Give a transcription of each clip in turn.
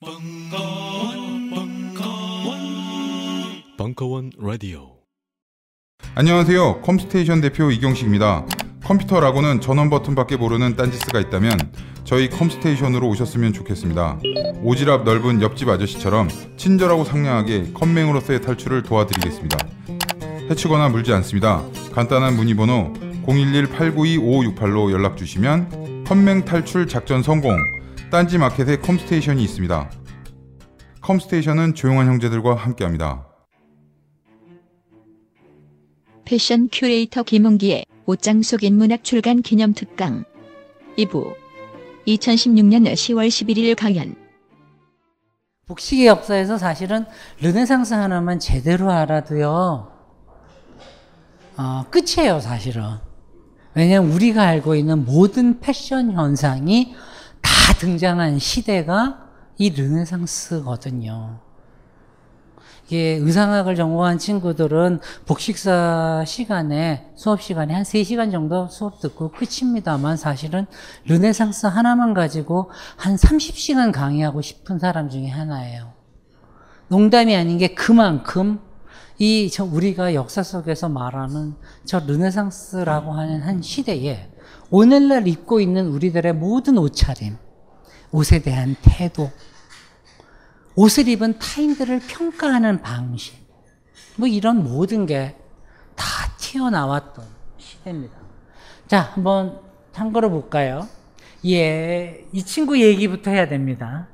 벙커원, 벙커원, 벙커원 라디오. 안녕하세요. 컴스테이션 대표 이경식입니다. 컴퓨터라고는 전원 버튼밖에 모르는 딴지스가 있다면 저희 컴스테이션으로 오셨으면 좋겠습니다. 오지랖 넓은 옆집 아저씨처럼 친절하고 상냥하게 컴맹으로서의 탈출을 도와드리겠습니다. 해치거나 물지 않습니다. 간단한 문의번호 011-892-5568로 연락 주시면 컴맹 탈출 작전 성공 딴지 마켓에 컴스테이션이 있습니다. 컴스테이션은 조용한 형제들과 함께합니다. 패션 큐레이터 김홍기의 옷장 속 인문학 출간 기념 특강 2부 2016년 10월 11일 강연 복식의 역사에서 사실은 르네상스 하나만 제대로 알아도요, 어, 끝이에요, 사실은. 왜냐면 우리가 알고 있는 모든 패션 현상이 다 등장한 시대가 이 르네상스거든요. 이게 의상학을 전공한 친구들은 복식사 시간에, 수업 시간에 한 3시간 정도 수업 듣고 끝입니다만 사실은 르네상스 하나만 가지고 한 30시간 강의하고 싶은 사람 중에 하나예요. 농담이 아닌 게 그만큼 이저 우리가 역사 속에서 말하는 저 르네상스라고 하는 한 시대에 오늘날 입고 있는 우리들의 모든 옷차림, 옷에 대한 태도, 옷을 입은 타인들을 평가하는 방식, 뭐 이런 모든 게 다 튀어나왔던 시대입니다. 자, 한번 참고로 볼까요? 예, 이 친구 얘기부터 해야 됩니다.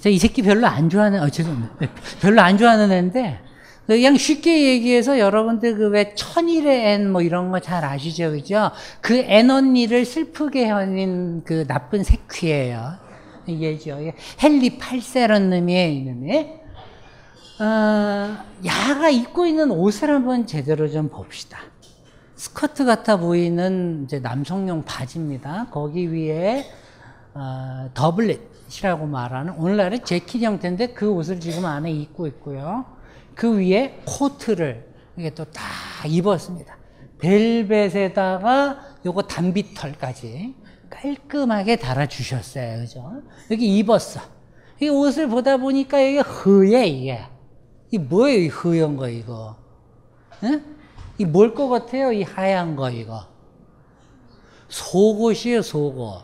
자, 이 새끼 별로 안 좋아하는, 어, 죄송합니다. 별로 안 좋아하는 애인데, 그냥 쉽게 얘기해서 여러분들 그 왜 천일의 앤 뭐 이런 거 잘 아시죠? 그죠? 그 앤 언니를 슬프게 하는 그 나쁜 새끼예요. 얘죠. 헨리 8세라는 놈이 있는데, 어, 야가 입고 있는 옷을 한번 제대로 좀 봅시다. 스커트 같아 보이는 이제 남성용 바지입니다. 거기 위에 어, doublet이라고 말하는 오늘날의 재킷 형태인데 그 옷을 지금 안에 입고 있고요. 그 위에 코트를 이게 또 다 입었습니다. 벨벳에다가 요거 담비털까지 깔끔하게 달아주셨어요. 그죠? 여기 입었어. 이 옷을 보다 보니까 이게 흐예, 이게. 이 뭐예요, 이 흐연 거, 이거? 응? 이 뭘 것 같아요, 이 하얀 거, 이거? 속옷이에요, 속옷.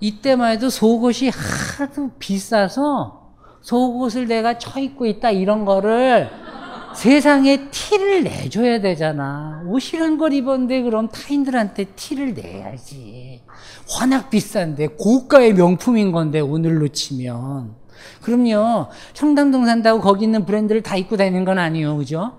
이때만 해도 속옷이 하도 비싸서 속옷을 내가 쳐 입고 있다, 이런 거를 세상에 티를 내줘야 되잖아. 옷이란 걸 입었는데 그럼 타인들한테 티를 내야지. 워낙 비싼데 고가의 명품인 건데 오늘로 치면. 그럼요. 청담동 산다고 거기 있는 브랜드를 다 입고 다니는 건 아니에요. 그죠?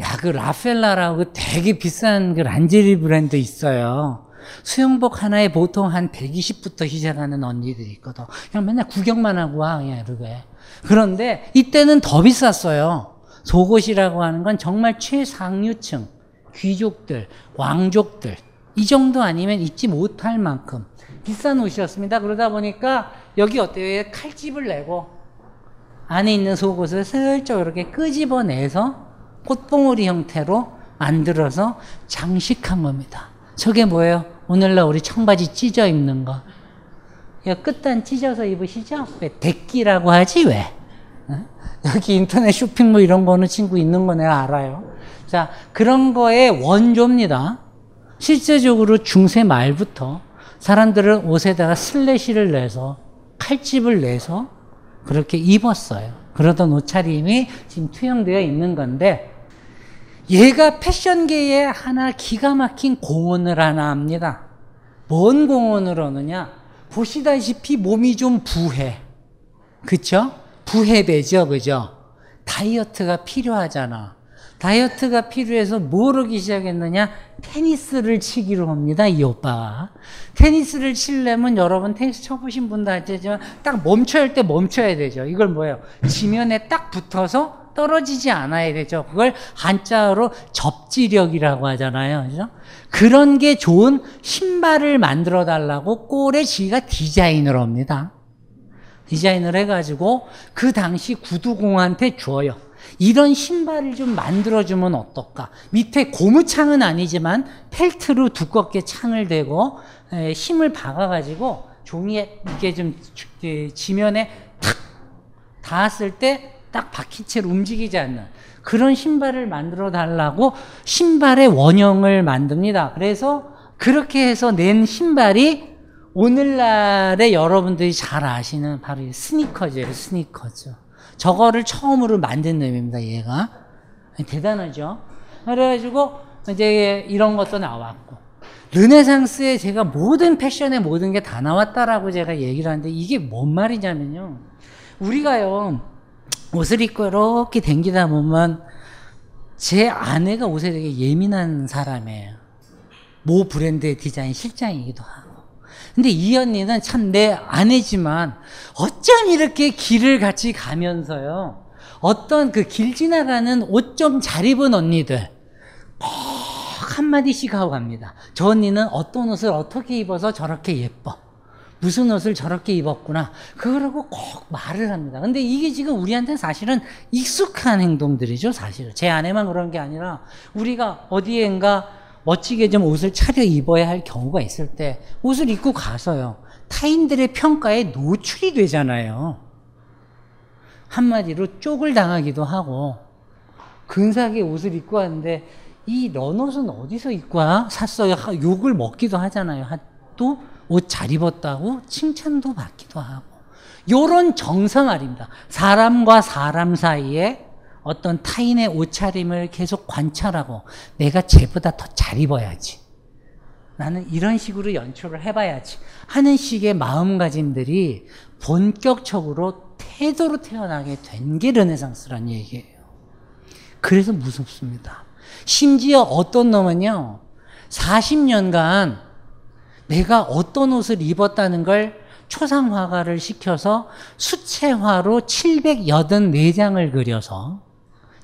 야, 그 라펠라라고 되게 비싼 그 란제리 브랜드 있어요. 수영복 하나에 보통 한 120부터 시작하는 언니들이 있거든. 그냥 맨날 구경만 하고 와, 그냥 이렇게. 그런데 이때는 더 비쌌어요. 속옷이라고 하는 건 정말 최상류층, 귀족들, 왕족들, 이 정도 아니면 잊지 못할 만큼 비싼 옷이었습니다. 그러다 보니까 여기 어때요? 칼집을 내고 안에 있는 속옷을 슬쩍 이렇게 끄집어내서 꽃봉오리 형태로 만들어서 장식한 겁니다. 저게 뭐예요? 오늘날 우리 청바지 찢어 입는 거. 끝단 찢어서 입으시죠? 왜? 대끼라고 하지, 왜? 여기 인터넷 쇼핑몰 뭐 이런 거는 친구 있는 거 내가 알아요. 자, 그런 거의 원조입니다. 실제적으로 중세 말부터 사람들은 옷에다가 슬래시를 내서 칼집을 내서 그렇게 입었어요. 그러던 옷차림이 지금 투영되어 있는 건데 얘가 패션계에 하나 기가 막힌 공헌을 하나 합니다. 뭔 공헌을 하느냐? 보시다시피 몸이 좀 부해. 그쵸? 부해배죠, 그죠? 다이어트가 필요하잖아. 다이어트가 필요해서 뭘 하기 시작했느냐? 테니스를 치기로 합니다, 이 오빠가. 테니스를 치려면 여러분 테니스 쳐보신 분도 알지만 딱 멈춰야 할 때 멈춰야 되죠. 이걸 뭐예요? 지면에 딱 붙어서 떨어지지 않아야 되죠. 그걸 한자어로 접지력이라고 하잖아요. 그죠? 그런 게 좋은 신발을 만들어 달라고 꼴에 지가 디자인을 합니다. 디자인을 해가지고 그 당시 구두공한테 줘요. 이런 신발을 좀 만들어주면 어떨까? 밑에 고무창은 아니지만 펠트로 두껍게 창을 대고 힘을 박아가지고 종이에 이게 좀 지면에 탁 닿았을 때 딱 박힌 채로 움직이지 않는 그런 신발을 만들어 달라고 신발의 원형을 만듭니다. 그래서 그렇게 해서 낸 신발이 오늘날에 여러분들이 잘 아시는 바로 이 스니커즈예요, 스니커즈. 저거를 처음으로 만든 놈입니다, 얘가. 대단하죠? 그래가지고, 이제 이런 것도 나왔고. 르네상스에 제가 모든 패션의 모든 게 다 나왔다라고 제가 얘기를 하는데 이게 뭔 말이냐면요. 우리가요, 옷을 입고 이렇게 댕기다 보면 제 아내가 옷에 되게 예민한 사람이에요. 모 브랜드의 디자인 실장이기도 하고. 근데 이 언니는 참 내 아내지만 어쩜 이렇게 길을 같이 가면서요. 어떤 그 길 지나가는 옷 좀 잘 입은 언니들 꼭 한마디씩 하고 갑니다. 저 언니는 어떤 옷을 어떻게 입어서 저렇게 예뻐. 무슨 옷을 저렇게 입었구나. 그러고 꼭 말을 합니다. 근데 이게 지금 우리한테는 사실은 익숙한 행동들이죠, 사실은. 제 아내만 그런 게 아니라 우리가 어디엔가 멋지게 좀 옷을 차려 입어야 할 경우가 있을 때 옷을 입고 가서요. 타인들의 평가에 노출이 되잖아요. 한마디로 쪽을 당하기도 하고 근사하게 옷을 입고 왔는데 이 런옷은 어디서 입고 와? 샀어요. 욕을 먹기도 하잖아요. 또 옷 잘 입었다고 칭찬도 받기도 하고 요런 정상 말입니다. 사람과 사람 사이에 어떤 타인의 옷차림을 계속 관찰하고 내가 쟤보다 더 잘 입어야지. 나는 이런 식으로 연출을 해봐야지 하는 식의 마음가짐들이 본격적으로 태도로 태어나게 된 게 르네상스란 얘기예요. 그래서 무섭습니다. 심지어 어떤 놈은요, 40년간 내가 어떤 옷을 입었다는 걸 초상화가를 시켜서 수채화로 784장을 그려서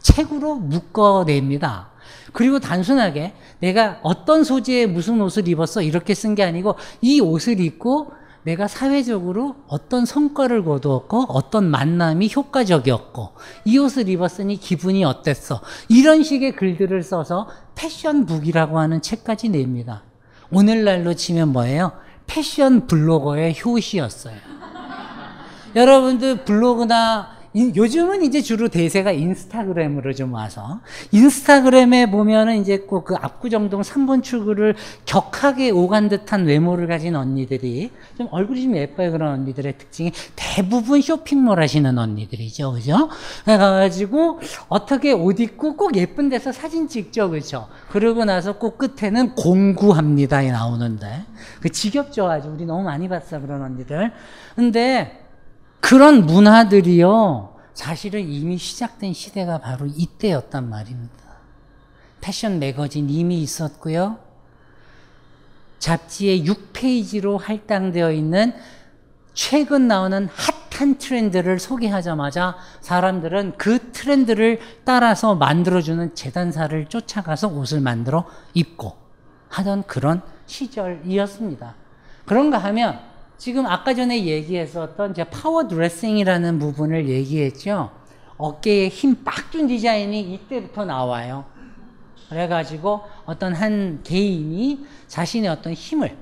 책으로 묶어냅니다. 그리고 단순하게 내가 어떤 소재의 무슨 옷을 입었어 이렇게 쓴 게 아니고 이 옷을 입고 내가 사회적으로 어떤 성과를 거두었고 어떤 만남이 효과적이었고 이 옷을 입었으니 기분이 어땠어 이런 식의 글들을 써서 패션북이라고 하는 책까지 냅니다. 오늘날로 치면 뭐예요? 패션 블로거의 효시였어요. 여러분들 블로그나 요즘은 이제 주로 대세가 인스타그램으로 좀 와서 인스타그램에 보면은 이제 꼭 그 압구정동 3번 출구를 격하게 오간 듯한 외모를 가진 언니들이 좀 얼굴이 좀 예뻐요 그런 언니들의 특징이 대부분 쇼핑몰 하시는 언니들이죠. 그죠? 그래가지고 어떻게 옷 입고 꼭 예쁜 데서 사진 찍죠. 그죠? 그러고 나서 꼭 끝에는 공구합니다. 나오는데. 그 지겹죠 아주 우리 너무 많이 봤어 그런 언니들. 근데 그런 문화들이요, 사실은 이미 시작된 시대가 바로 이때였단 말입니다. 패션 매거진 이미 있었고요. 잡지의 6페이지로 할당되어 있는 최근 나오는 핫한 트렌드를 소개하자마자 사람들은 그 트렌드를 따라서 만들어주는 재단사를 쫓아가서 옷을 만들어 입고 하던 그런 시절이었습니다. 그런가 하면 지금 아까 전에 얘기했었던 제 power dressing이라는 부분을 얘기했죠. 어깨에 힘 빡 준 디자인이 이때부터 나와요. 그래가지고 어떤 한 개인이 자신의 어떤 힘을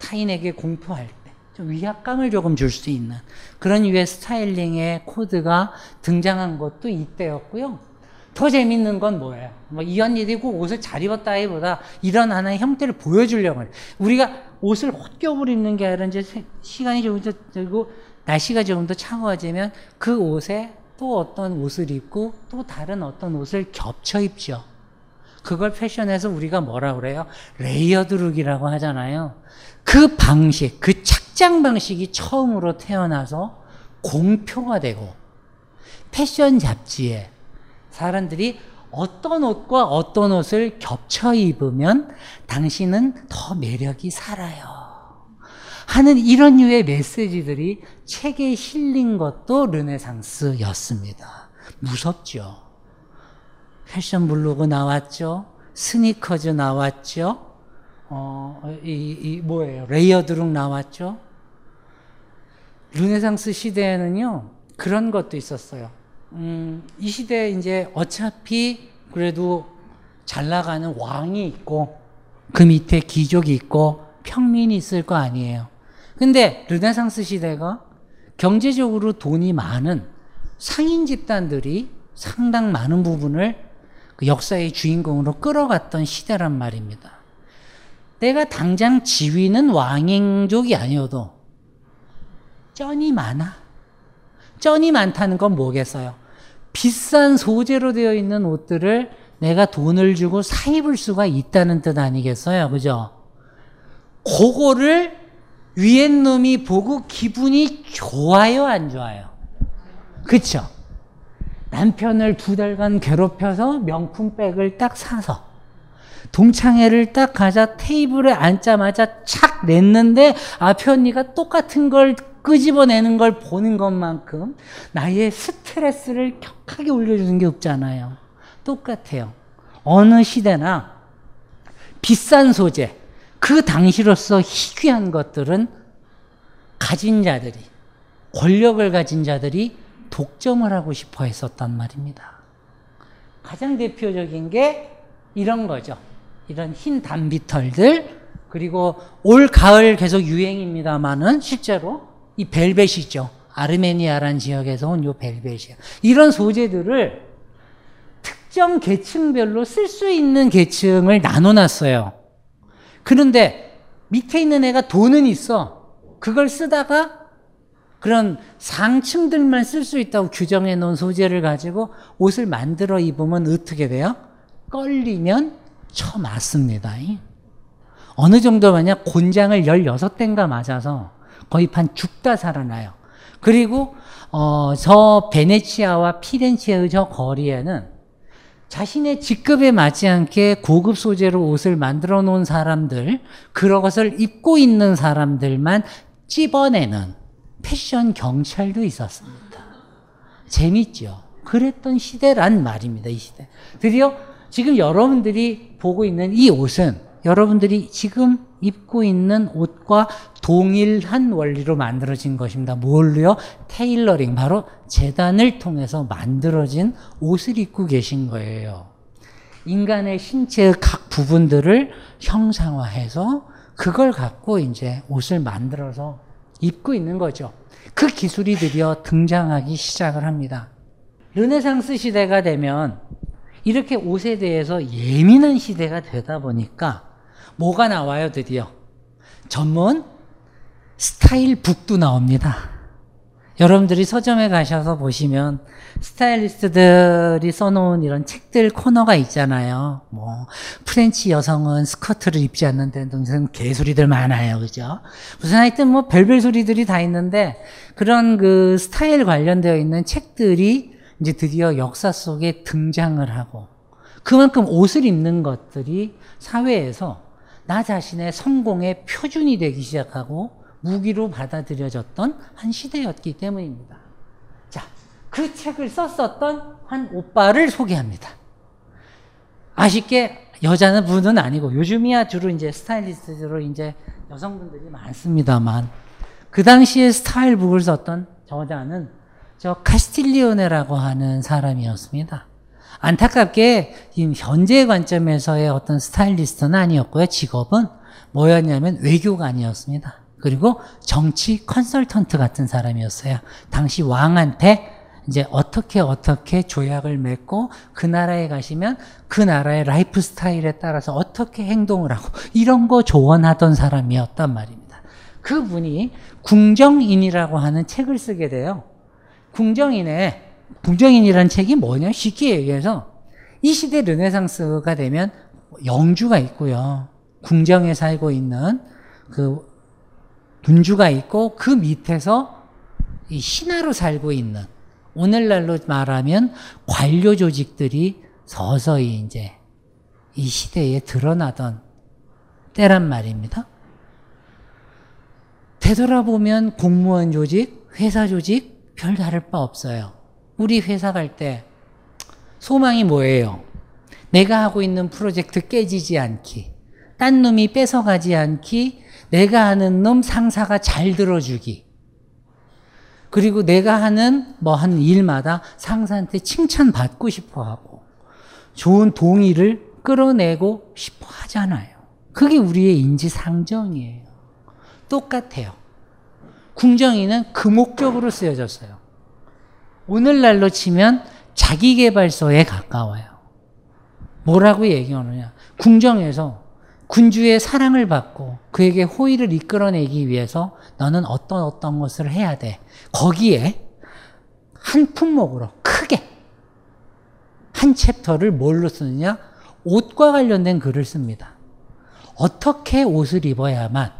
타인에게 공표할 때 좀 위압감을 조금 줄 수 있는 그런 유의 스타일링의 코드가 등장한 것도 이때였고요. 더 재밌는 건 뭐예요? 뭐 이 언니들이 꼭 옷을 잘 입었다기보다 이런 하나의 형태를 보여주려고. 우리가 옷을 헛겹을 입는 게 아니라 이제 시간이 조금 더 그리고 날씨가 조금 더 차가워지면 그 옷에 또 어떤 옷을 입고 또 다른 어떤 옷을 겹쳐 입죠. 그걸 패션에서 우리가 뭐라 그래요? layered look이라고 하잖아요. 그 방식, 그 착장 방식이 처음으로 태어나서 공표가 되고 패션 잡지에 사람들이 어떤 옷과 어떤 옷을 겹쳐 입으면 당신은 더 매력이 살아요. 하는 이런 류의 메시지들이 책에 실린 것도 르네상스였습니다. 무섭죠. 패션 블로그 나왔죠. 스니커즈 나왔죠. 어, 이, 이 뭐예요? layered look 나왔죠. 르네상스 시대에는요, 그런 것도 있었어요. 음, 이 시대에 이제 어차피 그래도 잘 나가는 왕이 있고 그 밑에 귀족이 있고 평민이 있을 거 아니에요. 근데 르네상스 시대가 경제적으로 돈이 많은 상인 집단들이 상당 많은 부분을 그 역사의 주인공으로 끌어갔던 시대란 말입니다. 내가 당장 지위는 왕행족이 아니어도 쩐이 많아. 쩐이 많다는 건 뭐겠어요? 비싼 소재로 되어 있는 옷들을 내가 돈을 주고 사 입을 수가 있다는 뜻 아니겠어요? 그죠? 그거를 위에 놈이 보고 기분이 좋아요, 안 좋아요? 그쵸? 남편을 두 달간 괴롭혀서 명품백을 딱 사서 동창회를 딱 가자 테이블에 앉자마자 착 냈는데 앞에 언니가 똑같은 걸 끄집어내는 걸 보는 것만큼 나의 스트레스를 격하게 올려주는 게 없잖아요. 똑같아요. 어느 시대나 비싼 소재, 그 당시로서 희귀한 것들은 가진 자들이, 권력을 가진 자들이 독점을 하고 싶어 했었단 말입니다. 가장 대표적인 게 이런 거죠. 이런 흰 단비털들, 그리고 올 가을 계속 유행입니다만은 실제로 이 벨벳이죠. 아르메니아란 지역에서 온 요 벨벳이야. 이런 소재들을 특정 계층별로 쓸 수 있는 계층을 나눠놨어요. 그런데 밑에 있는 애가 돈은 있어. 그걸 쓰다가 그런 상층들만 쓸 수 있다고 규정해 놓은 소재를 가지고 옷을 만들어 입으면 어떻게 돼요? 걸리면 쳐맞습니다. 어느 정도 만약 곤장을 16대인가 맞아서 거의 반 죽다 살아나요. 그리고 어, 저 베네치아와 피렌체의 저 거리에는 자신의 직급에 맞지 않게 고급 소재로 옷을 만들어 놓은 사람들, 그런 것을 입고 있는 사람들만 찝어내는 패션 경찰도 있었습니다. 재밌죠? 그랬던 시대란 말입니다, 이 시대. 드디어 지금 여러분들이 보고 있는 이 옷은 여러분들이 지금 입고 있는 옷과 동일한 원리로 만들어진 것입니다. 뭘로요? 테일러링. 바로 재단을 통해서 만들어진 옷을 입고 계신 거예요. 인간의 신체의 각 부분들을 형상화해서 그걸 갖고 이제 옷을 만들어서 입고 있는 거죠. 그 기술이 드디어 등장하기 시작을 합니다. 르네상스 시대가 되면 이렇게 옷에 대해서 예민한 시대가 되다 보니까 뭐가 나와요, 드디어? 전문 스타일 북도 나옵니다. 여러분들이 서점에 가셔서 보시면 스타일리스트들이 써놓은 이런 책들 코너가 있잖아요. 뭐 French 여성은 스커트를 입지 않는데 무슨 개소리들 많아요, 그죠? 무슨 하여튼 뭐 별별 소리들이 다 있는데 그런 그 스타일 관련되어 있는 책들이 이제 드디어 역사 속에 등장을 하고 그만큼 옷을 입는 것들이 사회에서 나 자신의 성공의 표준이 되기 시작하고 무기로 받아들여졌던 한 시대였기 때문입니다. 자, 그 책을 썼었던 한 오빠를 소개합니다. 아쉽게 여자는 분은 아니고 요즘이야 주로 이제 스타일리스트로 이제 여성분들이 많습니다만 그 당시에 스타일북을 썼던 저자는 저 카스틸리오네라고 하는 사람이었습니다. 안타깝게 현재 관점에서의 어떤 스타일리스트는 아니었고요. 직업은 뭐였냐면 외교관이었습니다. 그리고 정치 컨설턴트 같은 사람이었어요. 당시 왕한테 이제 어떻게 어떻게 조약을 맺고 그 나라에 가시면 그 나라의 라이프 스타일에 따라서 어떻게 행동을 하고 이런 거 조언하던 사람이었단 말입니다. 그분이 궁정인이라고 하는 책을 쓰게 돼요. 궁정인의 궁정인이라는 책이 뭐냐? 쉽게 얘기해서 이 시대 르네상스가 되면 영주가 있고요. 궁정에 살고 있는 그 군주가 있고 그 밑에서 이 신하로 살고 있는 오늘날로 말하면 관료 조직들이 서서히 이제 이 시대에 드러나던 때란 말입니다. 되돌아보면 공무원 조직, 회사 조직 별 다를 바 없어요. 우리 회사 갈 때 소망이 뭐예요? 내가 하고 있는 프로젝트 깨지지 않기, 딴 놈이 뺏어가지 않기, 내가 하는 놈 상사가 잘 들어주기. 그리고 내가 하는 뭐 한 일마다 상사한테 칭찬받고 싶어 하고, 좋은 동의를 끌어내고 싶어 하잖아요. 그게 우리의 인지상정이에요. 똑같아요. 궁정이는 그 목적으로 쓰여졌어요. 오늘날로 치면 자기개발서에 가까워요. 뭐라고 얘기하느냐. 궁정에서 군주의 사랑을 받고 그에게 호의를 이끌어내기 위해서 너는 어떤 어떤 것을 해야 돼. 거기에 한 품목으로 크게 한 챕터를 뭘로 쓰느냐? 옷과 관련된 글을 씁니다. 어떻게 옷을 입어야만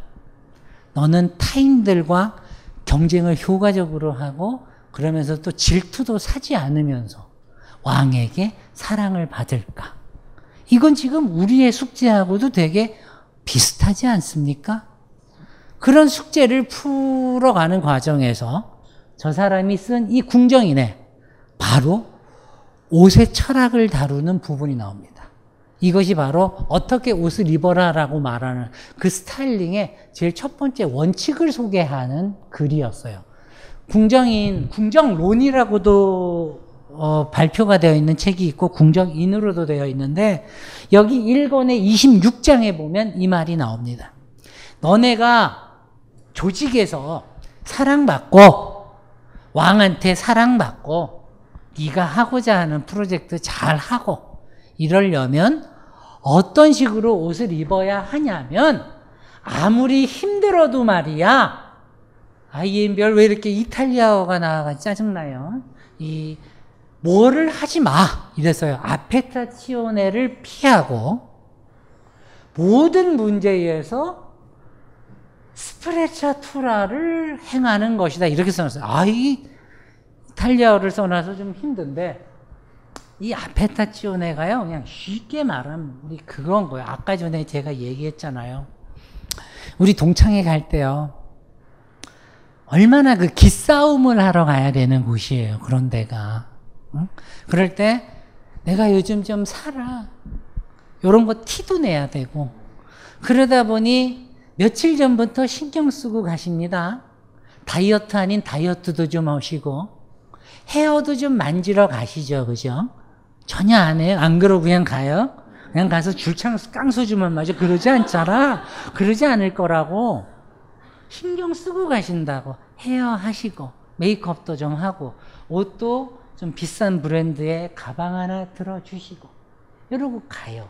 너는 타인들과 경쟁을 효과적으로 하고 그러면서 또 질투도 사지 않으면서 왕에게 사랑을 받을까? 이건 지금 우리의 숙제하고도 되게 비슷하지 않습니까? 그런 숙제를 풀어가는 과정에서 저 사람이 쓴 이 궁정인에 바로 옷의 철학을 다루는 부분이 나옵니다. 이것이 바로 어떻게 옷을 입어라라고 말하는 그 스타일링의 제일 첫 번째 원칙을 소개하는 글이었어요. 궁정인, 궁정론이라고도 어, 발표가 되어 있는 책이 있고 궁정인으로도 되어 있는데 여기 1권의 26장에 보면 이 말이 나옵니다. 너네가 조직에서 사랑받고 왕한테 사랑받고 네가 하고자 하는 프로젝트 잘 하고 이러려면 어떤 식으로 옷을 입어야 하냐면 아무리 힘들어도 말이야 아이엠별 왜 이렇게 이탈리아어가 나와가 짜증나요. 이 뭐를 하지 마 이랬어요. 아페타치오네를 피하고 모든 문제에서 스프레차투라를 행하는 것이다 이렇게 써놨어요. 아이 이탈리아어를 써놔서 좀 힘든데 이 아페타치오네가요 그냥 쉽게 말하면 우리 그건 거예요. 아까 전에 제가 얘기했잖아요. 우리 동창회 갈 때요. 얼마나 그 기싸움을 하러 가야 되는 곳이에요. 그런 데가. 응? 그럴 때 내가 요즘 좀 살아. 요런 거 티도 내야 되고. 그러다 보니 며칠 전부터 신경 쓰고 가십니다. 다이어트 아닌 다이어트도 좀 하시고, 헤어도 좀 만지러 가시죠. 그죠? 전혀 안 해요. 안 그러고 그냥 가요. 그냥 가서 줄창 깡소주만 마셔. 그러지 않잖아. 그러지 않을 거라고. 신경 쓰고 가신다고. 헤어 하시고, 메이크업도 좀 하고, 옷도 좀 비싼 브랜드의 가방 하나 들어주시고, 이러고 가요.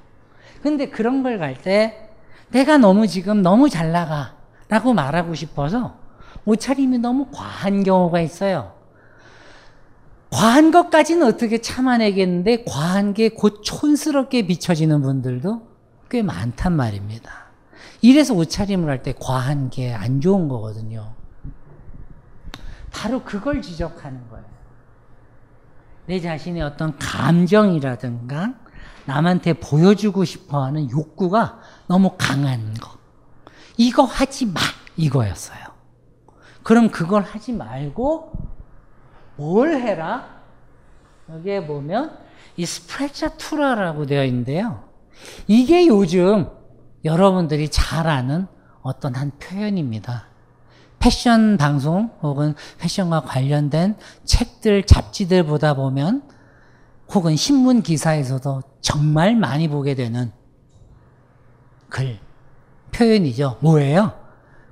근데 그런 걸 갈 때, 내가 너무 지금 너무 잘 나가. 라고 말하고 싶어서 옷차림이 너무 과한 경우가 있어요. 과한 것까지는 어떻게 참아내겠는데, 과한 게 곧 촌스럽게 비춰지는 분들도 꽤 많단 말입니다. 이래서 옷차림을 할 때 과한 게 안 좋은 거거든요. 바로 그걸 지적하는 거예요. 내 자신의 어떤 감정이라든가 남한테 보여주고 싶어 하는 욕구가 너무 강한 거. 이거 하지 마! 이거였어요. 그럼 그걸 하지 말고 뭘 해라? 여기에 보면 이 스프레차 투라라고 되어 있는데요. 이게 요즘 여러분들이 잘 아는 어떤 한 표현입니다. 패션 방송 혹은 패션과 관련된 책들, 잡지들 보다 보면 혹은 신문 기사에서도 정말 많이 보게 되는 글, 표현이죠. 뭐예요?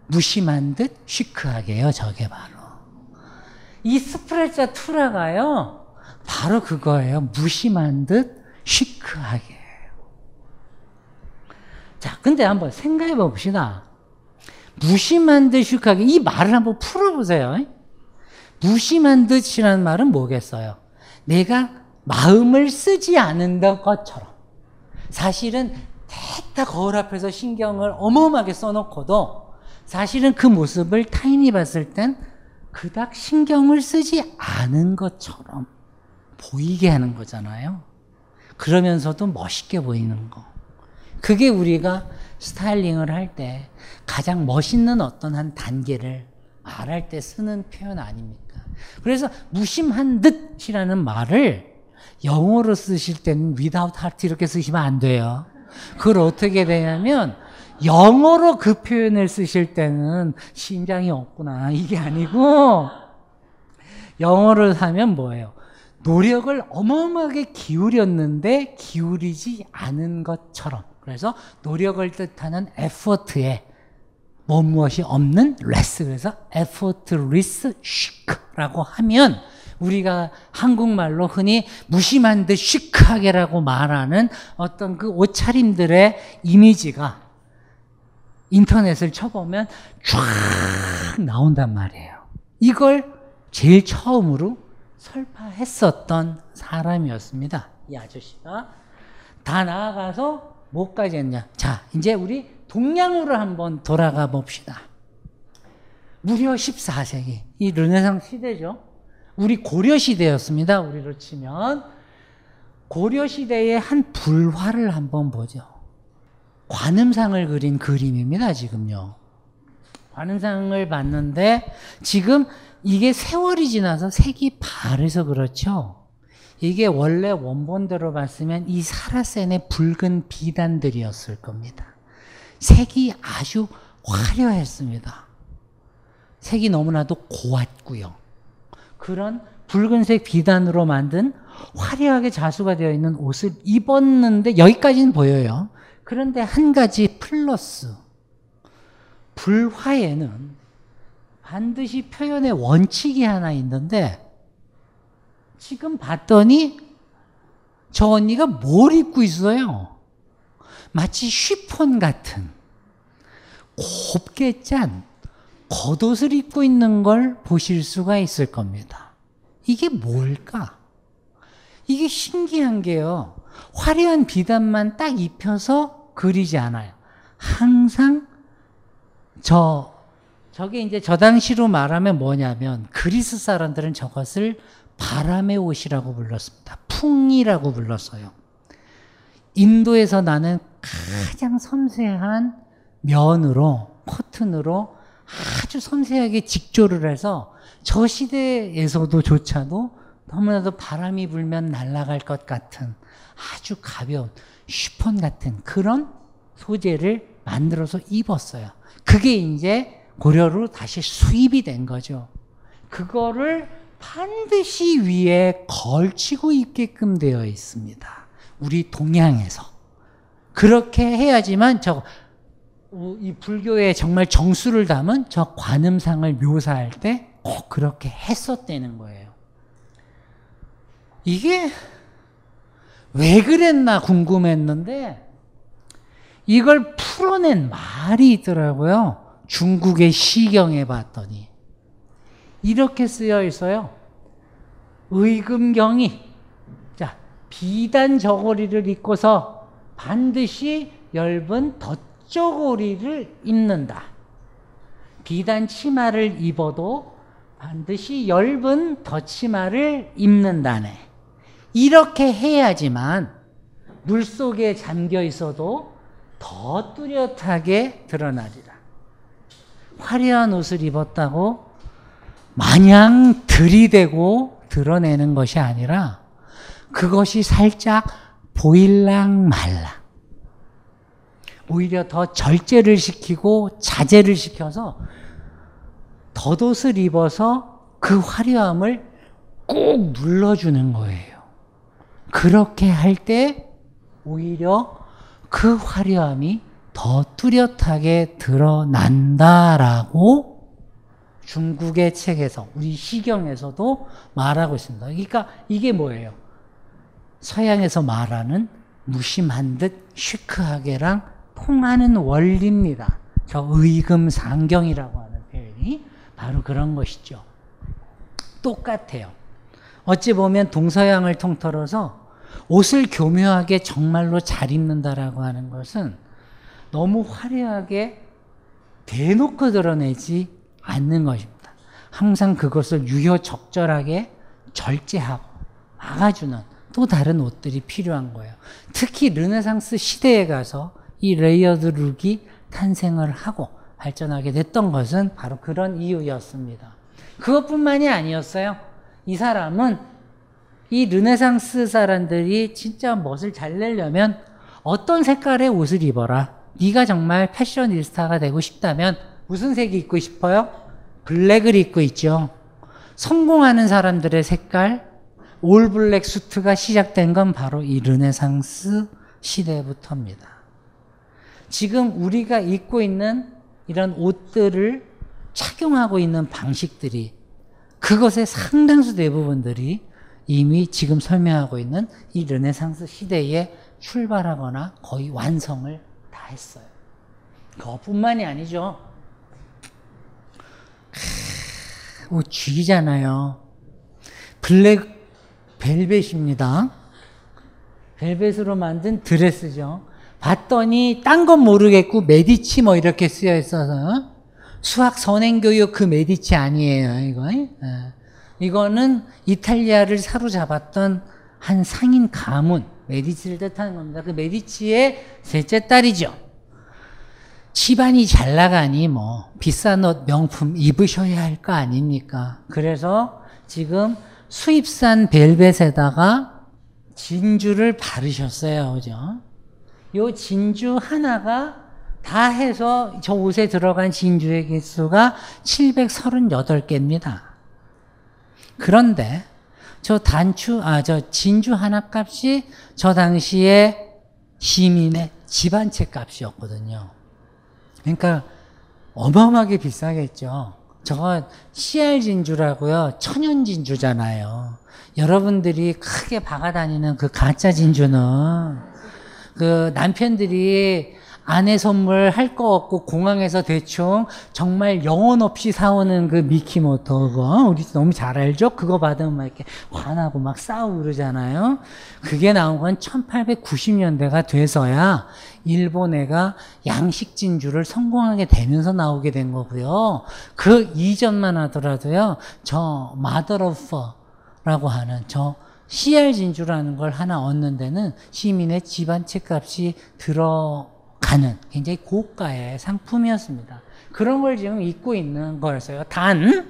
무심한 듯 시크하게요. 저게 바로. 이 스프레자 투라가요. 바로 그거예요. 무심한 듯 시크하게. 자, 근데 한번 생각해 봅시다. 무심한 듯 시크하게. 이 말을 한번 풀어보세요. 무심한 듯이라는 말은 뭐겠어요? 내가 마음을 쓰지 않은 것처럼. 사실은 대다 거울 앞에서 신경을 어마어마하게 써놓고도 사실은 그 모습을 타인이 봤을 땐 그닥 신경을 쓰지 않은 것처럼 보이게 하는 거잖아요. 그러면서도 멋있게 보이는 거. 그게 우리가 스타일링을 할 때 가장 멋있는 어떤 한 단계를 말할 때 쓰는 표현 아닙니까? 그래서 무심한 듯이라는 말을 영어로 쓰실 때는 without heart 이렇게 쓰시면 안 돼요. 그걸 어떻게 되냐면 영어로 그 표현을 쓰실 때는 심장이 없구나 이게 아니고 영어를 하면 뭐예요? 노력을 어마어마하게 기울였는데 기울이지 않은 것처럼 그래서 노력을 뜻하는 effort에 뭐 무엇이 없는 less 그래서 effortless chic라고 하면 우리가 한국말로 흔히 무심한 듯 시크하게라고 말하는 어떤 그 옷차림들의 이미지가 인터넷을 쳐보면 쫙 나온단 말이에요. 이걸 제일 처음으로 설파했었던 사람이었습니다. 이 아저씨가. 다 나아가서 뭐까지 했냐. 자, 이제 우리 동양으로 한번 돌아가 봅시다. 무려 14세기. 이 르네상스 시대죠. 우리 고려 시대였습니다. 우리로 치면. 고려 시대의 한 불화를 한번 보죠. 관음상을 그린 그림입니다, 지금요. 관음상을 봤는데 지금 이게 세월이 지나서 색이 바래서 그렇죠. 이게 원래 원본대로 봤으면 이 사라센의 붉은 비단들이었을 겁니다. 색이 아주 화려했습니다. 색이 너무나도 고왔고요. 그런 붉은색 비단으로 만든 화려하게 자수가 되어 있는 옷을 입었는데 여기까지는 보여요. 그런데 한 가지 플러스 불화에는 반드시 표현의 원칙이 하나 있는데 지금 봤더니 저 언니가 뭘 입고 있어요? 마치 쉬폰 같은 곱게 짠 겉옷을 입고 있는 걸 보실 수가 있을 겁니다. 이게 뭘까? 이게 신기한 게요. 화려한 비단만 딱 입혀서 그리지 않아요. 항상 저 저게 이제 저 당시로 말하면 뭐냐면 그리스 사람들은 저것을 바람의 옷이라고 불렀습니다. 풍이라고 불렀어요. 인도에서 나는 가장 섬세한 면으로 코튼으로 아주 섬세하게 직조를 해서 저 시대에서도 조차도 너무나도 바람이 불면 날아갈 것 같은 아주 가벼운 쉬폰 같은 그런 소재를 만들어서 입었어요. 그게 이제 고려로 다시 수입이 된 거죠. 그거를 반드시 위에 걸치고 입게끔 되어 있습니다. 우리 동양에서. 그렇게 해야지만 저, 이 불교의 정말 정수를 담은 저 관음상을 묘사할 때 꼭 그렇게 했었다는 거예요. 이게 왜 그랬나 궁금했는데 이걸 풀어낸 말이 있더라고요. 중국의 시경에 봤더니 이렇게 쓰여 있어요. 의금경이 자 비단 저고리를 입고서 반드시 엷은 덧저고리를 입는다. 비단 치마를 입어도 반드시 엷은 덧치마를 입는다네. 이렇게 해야지만 물 속에 잠겨 있어도 더 뚜렷하게 드러나리라. 화려한 옷을 입었다고 마냥 들이대고 드러내는 것이 아니라 그것이 살짝 보일랑 말라. 오히려 더 절제를 시키고 자제를 시켜서 덧옷을 입어서 그 화려함을 꼭 눌러주는 거예요. 그렇게 할 때 오히려 그 화려함이 더 뚜렷하게 드러난다라고 중국의 책에서 우리 시경에서도 말하고 있습니다. 그러니까 이게 뭐예요? 서양에서 말하는 무심한 듯 시크하게랑 통하는 원리입니다. 저 의금상경이라고 하는 표현이 바로 그런 것이죠. 똑같아요. 어찌 보면 동서양을 통틀어서 옷을 교묘하게 정말로 잘 입는다라고 하는 것은 너무 화려하게 대놓고 드러내지 않는 것입니다. 항상 그것을 유효적절하게 절제하고 막아주는 또 다른 옷들이 필요한 거예요. 특히 르네상스 시대에 가서 이 레이어드 룩이 탄생을 하고 발전하게 됐던 것은 바로 그런 이유였습니다. 그것뿐만이 아니었어요. 이 사람은 이 르네상스 사람들이 진짜 멋을 잘 내려면 어떤 색깔의 옷을 입어라. 네가 정말 패셔니스타가 되고 싶다면 무슨 색이 입고 싶어요? 블랙을 입고 있죠. 성공하는 사람들의 색깔, 올 블랙 수트가 시작된 건 바로 이 르네상스 시대부터입니다. 지금 우리가 입고 있는 이런 옷들을 착용하고 있는 방식들이 그것의 상당수 대부분들이 이미 지금 설명하고 있는 이 르네상스 시대에 출발하거나 거의 완성을 다 했어요. 그것뿐만이 아니죠. 오, 쥐잖아요. 블랙 벨벳입니다. 벨벳으로 만든 드레스죠. 봤더니 딴 건 모르겠고 메디치 뭐 이렇게 쓰여 있어서 수학 선행교육 그 메디치 아니에요. 이거. 예. 이거는 이탈리아를 사로잡았던 한 상인 가문 메디치를 뜻하는 겁니다. 그 메디치의 셋째 딸이죠. 집안이 잘 나가니 뭐 비싼 옷 명품 입으셔야 할 거 아닙니까? 그래서 지금 수입산 벨벳에다가 진주를 바르셨어요. 그죠? 요 진주 하나가 다 해서 저 옷에 들어간 진주의 개수가 738개입니다. 그런데 저 단추, 아, 저 진주 하나 값이 저 당시에 시민의 집안채 값이었거든요. 그러니까 어마어마하게 비싸겠죠. 저거 CR 진주라고요. 천연 진주잖아요. 여러분들이 크게 박아다니는 그 가짜 진주는 그 남편들이 아내 선물 할 거 없고 공항에서 대충 정말 영혼 없이 사오는 그 미키모토 그거 우리 너무 잘 알죠? 그거 받으면 막 이렇게 화나고 막 싸우고 그러잖아요. 그게 나온 건 1890년대가 돼서야 일본 애가 양식 진주를 성공하게 되면서 나오게 된 거고요. 그 이전만 하더라도요. 저 마더러퍼라고 하는 저 CR 진주라는 걸 하나 얻는 데는 시민의 집안 채값이 들어 가는 굉장히 고가의 상품이었습니다. 그런 걸 지금 입고 있는 거였어요. 단,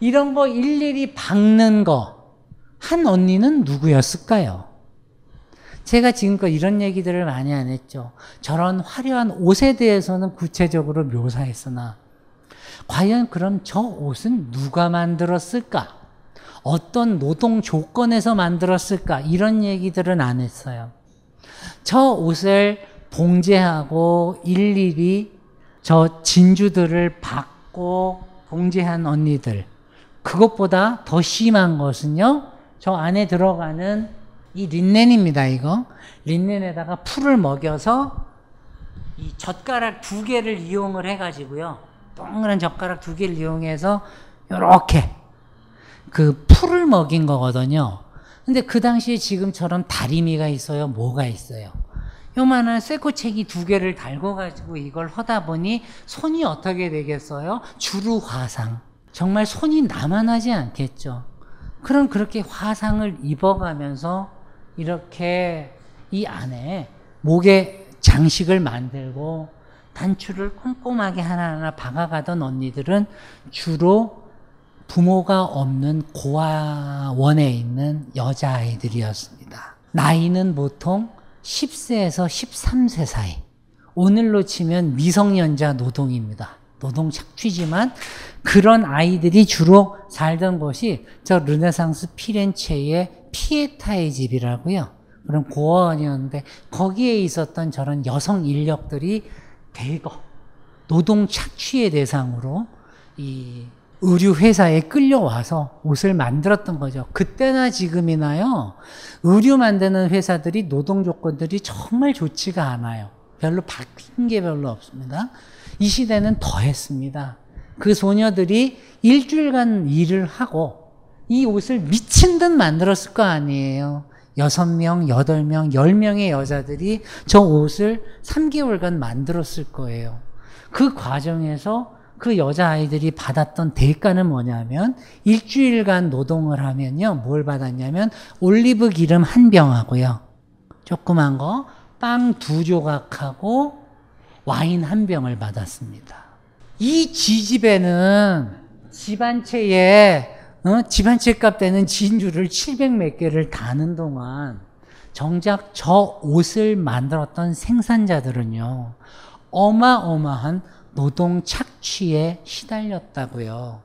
이런 거 일일이 박는 거, 한 언니는 누구였을까요? 제가 지금껏 이런 얘기들을 많이 안 했죠. 저런 화려한 옷에 대해서는 구체적으로 묘사했으나, 과연 그럼 저 옷은 누가 만들었을까? 어떤 노동 조건에서 만들었을까? 이런 얘기들은 안 했어요. 저 옷을 봉제하고 일일이 저 진주들을 받고 봉제한 언니들. 그것보다 더 심한 것은요, 저 안에 들어가는 이 린넨입니다, 이거. 린넨에다가 풀을 먹여서 이 젓가락 두 개를 이용을 해가지고요. 동그란 젓가락 두 개를 이용해서 요렇게 그 풀을 먹인 거거든요. 근데 그 당시에 지금처럼 다리미가 있어요? 뭐가 있어요? 요만한 쇠코책이 두 개를 달고 가지고 이걸 하다 보니 손이 어떻게 되겠어요? 주루 화상. 정말 손이 남아나지 않겠죠. 그럼 그렇게 화상을 입어가면서 이렇게 이 안에 목에 장식을 만들고 단추를 꼼꼼하게 하나하나 박아가던 언니들은 주로 부모가 없는 고아원에 있는 여자아이들이었습니다. 나이는 보통 10세에서 13세 사이. 오늘로 치면 미성년자 노동입니다. 노동 착취지만 그런 아이들이 주로 살던 곳이 저 르네상스 피렌체의 피에타의 집이라고요. 그런 고아원이었는데 거기에 있었던 저런 여성 인력들이 대거 노동 착취의 대상으로 이 의류 회사에 끌려와서 옷을 만들었던 거죠. 그때나 지금이나요. 의류 만드는 회사들이 노동 조건들이 정말 좋지가 않아요. 별로 바뀐 게 별로 없습니다. 이 시대는 더 했습니다. 그 소녀들이 일주일간 일을 하고 이 옷을 미친 듯 만들었을 거 아니에요. 여섯 명, 여덟 명, 열 명의 여자들이 저 옷을 3개월간 만들었을 거예요. 그 과정에서 그 여자아이들이 받았던 대가는 뭐냐면 일주일간 노동을 하면요. 뭘 받았냐면 올리브 기름 한 병하고요. 조그만 거, 빵 두 조각하고 와인 한 병을 받았습니다. 이 지집에는 집안 채에 어? 집안 채 값 되는 진주를 700 몇 개를 다는 동안 정작 저 옷을 만들었던 생산자들은요. 어마어마한 노동 착취에 시달렸다고요.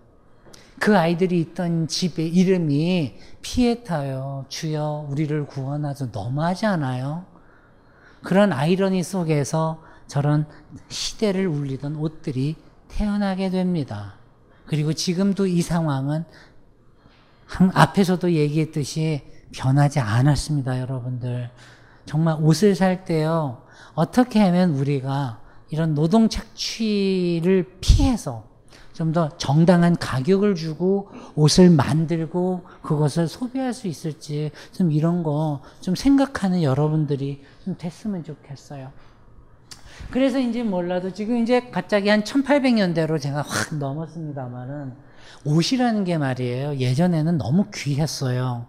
그 아이들이 있던 집의 이름이 피에타요. 주여 우리를 구원하소 너무하지 않아요? 그런 아이러니 속에서 저런 시대를 울리던 옷들이 태어나게 됩니다. 그리고 지금도 이 상황은 한- 앞에서도 얘기했듯이 변하지 않았습니다, 여러분들. 정말 옷을 살 때요, 어떻게 하면 우리가 이런 노동 착취를 피해서 좀 더 정당한 가격을 주고 옷을 만들고 그것을 소비할 수 있을지 좀 이런 거 좀 생각하는 여러분들이 좀 됐으면 좋겠어요. 그래서 이제 몰라도 지금 이제 갑자기 한 1800년대로 제가 확 넘었습니다만은 옷이라는 게 말이에요. 예전에는 너무 귀했어요.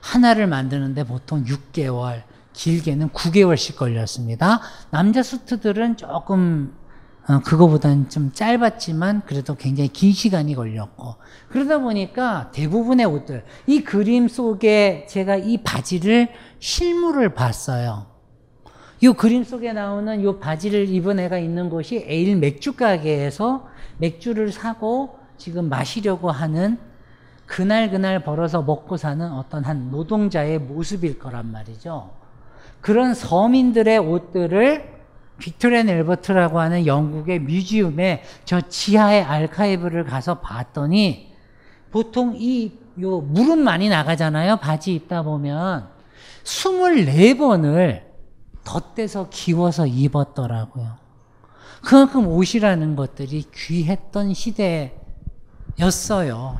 하나를 만드는데 보통 6개월, 길게는 9개월씩 걸렸습니다. 남자 수트들은 조금 어, 그거보다는 좀 짧았지만 그래도 굉장히 긴 시간이 걸렸고 그러다 보니까 대부분의 옷들 이 그림 속에 제가 이 바지를 실물을 봤어요. 이 그림 속에 나오는 이 바지를 입은 애가 있는 곳이 에일 맥주 가게에서 맥주를 사고 지금 마시려고 하는 그날 그날 벌어서 먹고 사는 어떤 한 노동자의 모습일 거란 말이죠. 그런 서민들의 옷들을 빅토리안 엘버트라고 하는 영국의 뮤지엄에 저 지하의 알카이브를 가서 봤더니 보통 이 요 무릎 많이 나가잖아요. 바지 입다 보면 24번을 덧대서 기워서 입었더라고요. 그만큼 옷이라는 것들이 귀했던 시대였어요.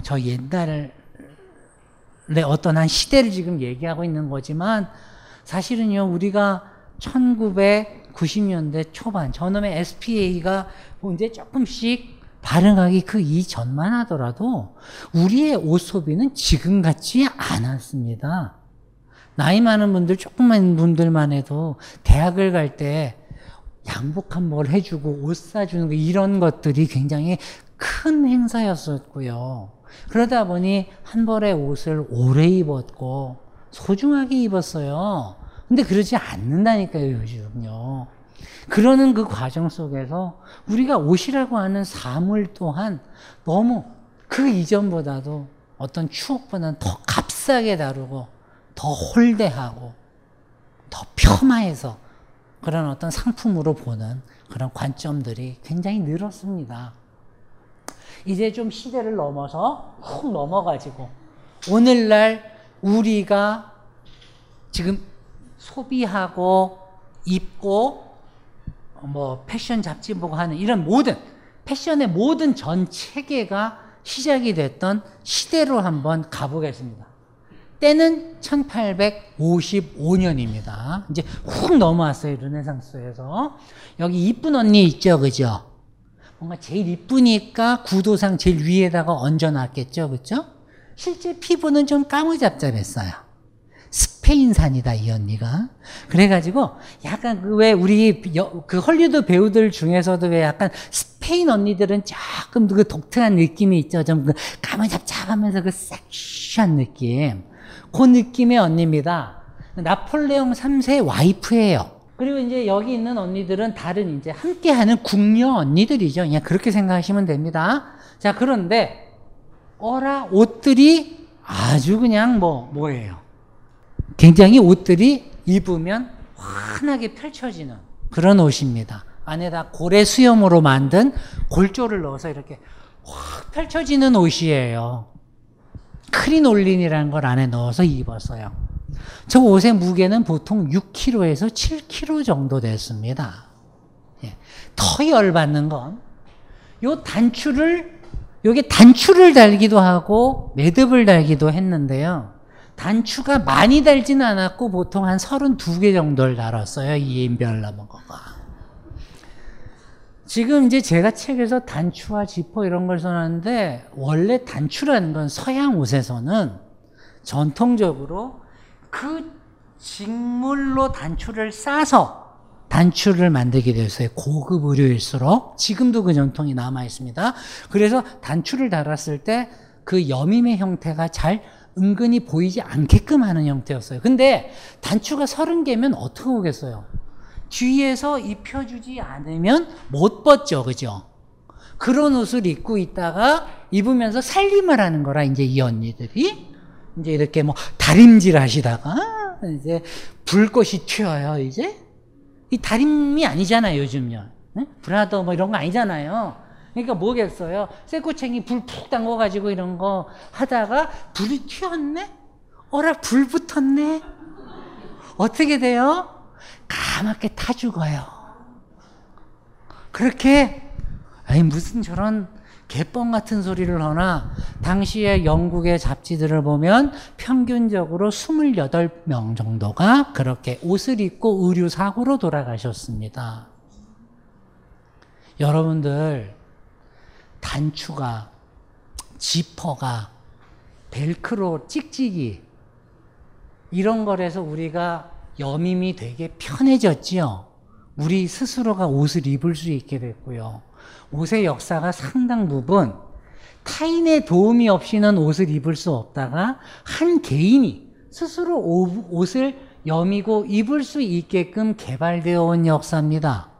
저 옛날에 어떤 한 시대를 지금 얘기하고 있는 거지만 사실은요, 우리가 1990년대 초반, 저놈의 SPA가 이제 조금씩 발응하기 그 이전만 하더라도 우리의 옷 소비는 지금 같지 않았습니다. 나이 많은 분들, 조금만 분들만 해도 대학을 갈 때 양복 한 벌 해주고 옷 사주는 거 이런 것들이 굉장히 큰 행사였었고요. 그러다 보니 한 벌의 옷을 오래 입었고 소중하게 입었어요. 근데 그러지 않는다니까요, 요즘요. 그러는 그 과정 속에서 우리가 옷이라고 하는 사물 또한 너무 그 이전보다도 어떤 추억보다는 더 값싸게 다루고 더 홀대하고 더 폄하해서 그런 어떤 상품으로 보는 그런 관점들이 굉장히 늘었습니다. 이제 좀 시대를 넘어서 훅 넘어가지고 오늘날 우리가 지금 소비하고 입고 뭐 패션 잡지 보고 하는 이런 모든 패션의 모든 전 체계가 시작이 됐던 시대로 한번 가보겠습니다. 때는 1855년입니다. 이제 훅 넘어왔어요, 르네상스에서. 여기 이쁜 언니 있죠, 그죠? 뭔가 제일 이쁘니까 구도상 제일 위에다가 얹어놨겠죠, 그죠? 실제 피부는 좀 까무잡잡했어요. 스페인산이다, 이 언니가. 그래가지고, 약간 그왜 우리 여, 그 헐리우드 배우들 중에서도 왜 약간 스페인 언니들은 조금 그 독특한 느낌이 있죠. 좀그 까무잡잡하면서 그 섹시한 느낌. 그 느낌의 언니입니다. 나폴레옹 3세 와이프예요. 그리고 이제 여기 있는 언니들은 다른 이제 함께하는 궁녀 언니들이죠. 그냥 그렇게 생각하시면 됩니다. 자, 그런데 어라 옷들이 아주 그냥 뭐 뭐예요? 굉장히 옷들이 입으면 환하게 펼쳐지는 그런 옷입니다. 안에다 고래 수염으로 만든 골조를 넣어서 이렇게 확 펼쳐지는 옷이에요. 크리놀린이라는 걸 안에 넣어서 입었어요. 저 옷의 무게는 보통 6kg에서 7kg 정도 됐습니다. 예. 더 열받는 건, 요 단추를, 요게 단추를 달기도 하고, 매듭을 달기도 했는데요. 단추가 많이 달지는 않았고, 보통 한 32개 정도를 달았어요. 이 인별나무가. 지금 이제 제가 책에서 단추와 지퍼 이런 걸 써놨는데, 원래 단추라는 건 서양 옷에서는 전통적으로 그 직물로 단추를 싸서 단추를 만들게 되었어요. 고급 의류일수록 지금도 그 전통이 남아 있습니다. 그래서 단추를 달았을 때 그 여밈의 형태가 잘 은근히 보이지 않게끔 하는 형태였어요. 근데 단추가 서른 개면 어떻게 오겠어요? 뒤에서 입혀주지 않으면 못 벗죠, 그죠? 그런 옷을 입고 있다가 입으면서 살림을 하는 거라 이제 이 언니들이 이제 이렇게 뭐 다림질 하시다가 이제 불꽃이 튀어요 이제 이 다림이 아니잖아요 요즘요 네? 브라더 뭐 이런 거 아니잖아요 그러니까 뭐겠어요? 쇠꼬챙이 불 푹 담궈가지고 이런 거 하다가 불이 튀었네? 어라, 불 붙었네? 어떻게 돼요? 까맣게 타 죽어요. 그렇게, 아니, 무슨 저런 개뻥 같은 소리를 하나, 당시에 영국의 잡지들을 보면 평균적으로 28명 정도가 그렇게 옷을 입고 의료사고로 돌아가셨습니다. 여러분들, 단추가, 지퍼가, 벨크로 찍찍이, 이런 거라서 우리가 여밈이 되게 편해졌지요. 우리 스스로가 옷을 입을 수 있게 됐고요. 옷의 역사가 상당 부분 타인의 도움이 없이는 옷을 입을 수 없다가 한 개인이 스스로 옷을 여미고 입을 수 있게끔 개발되어 온 역사입니다.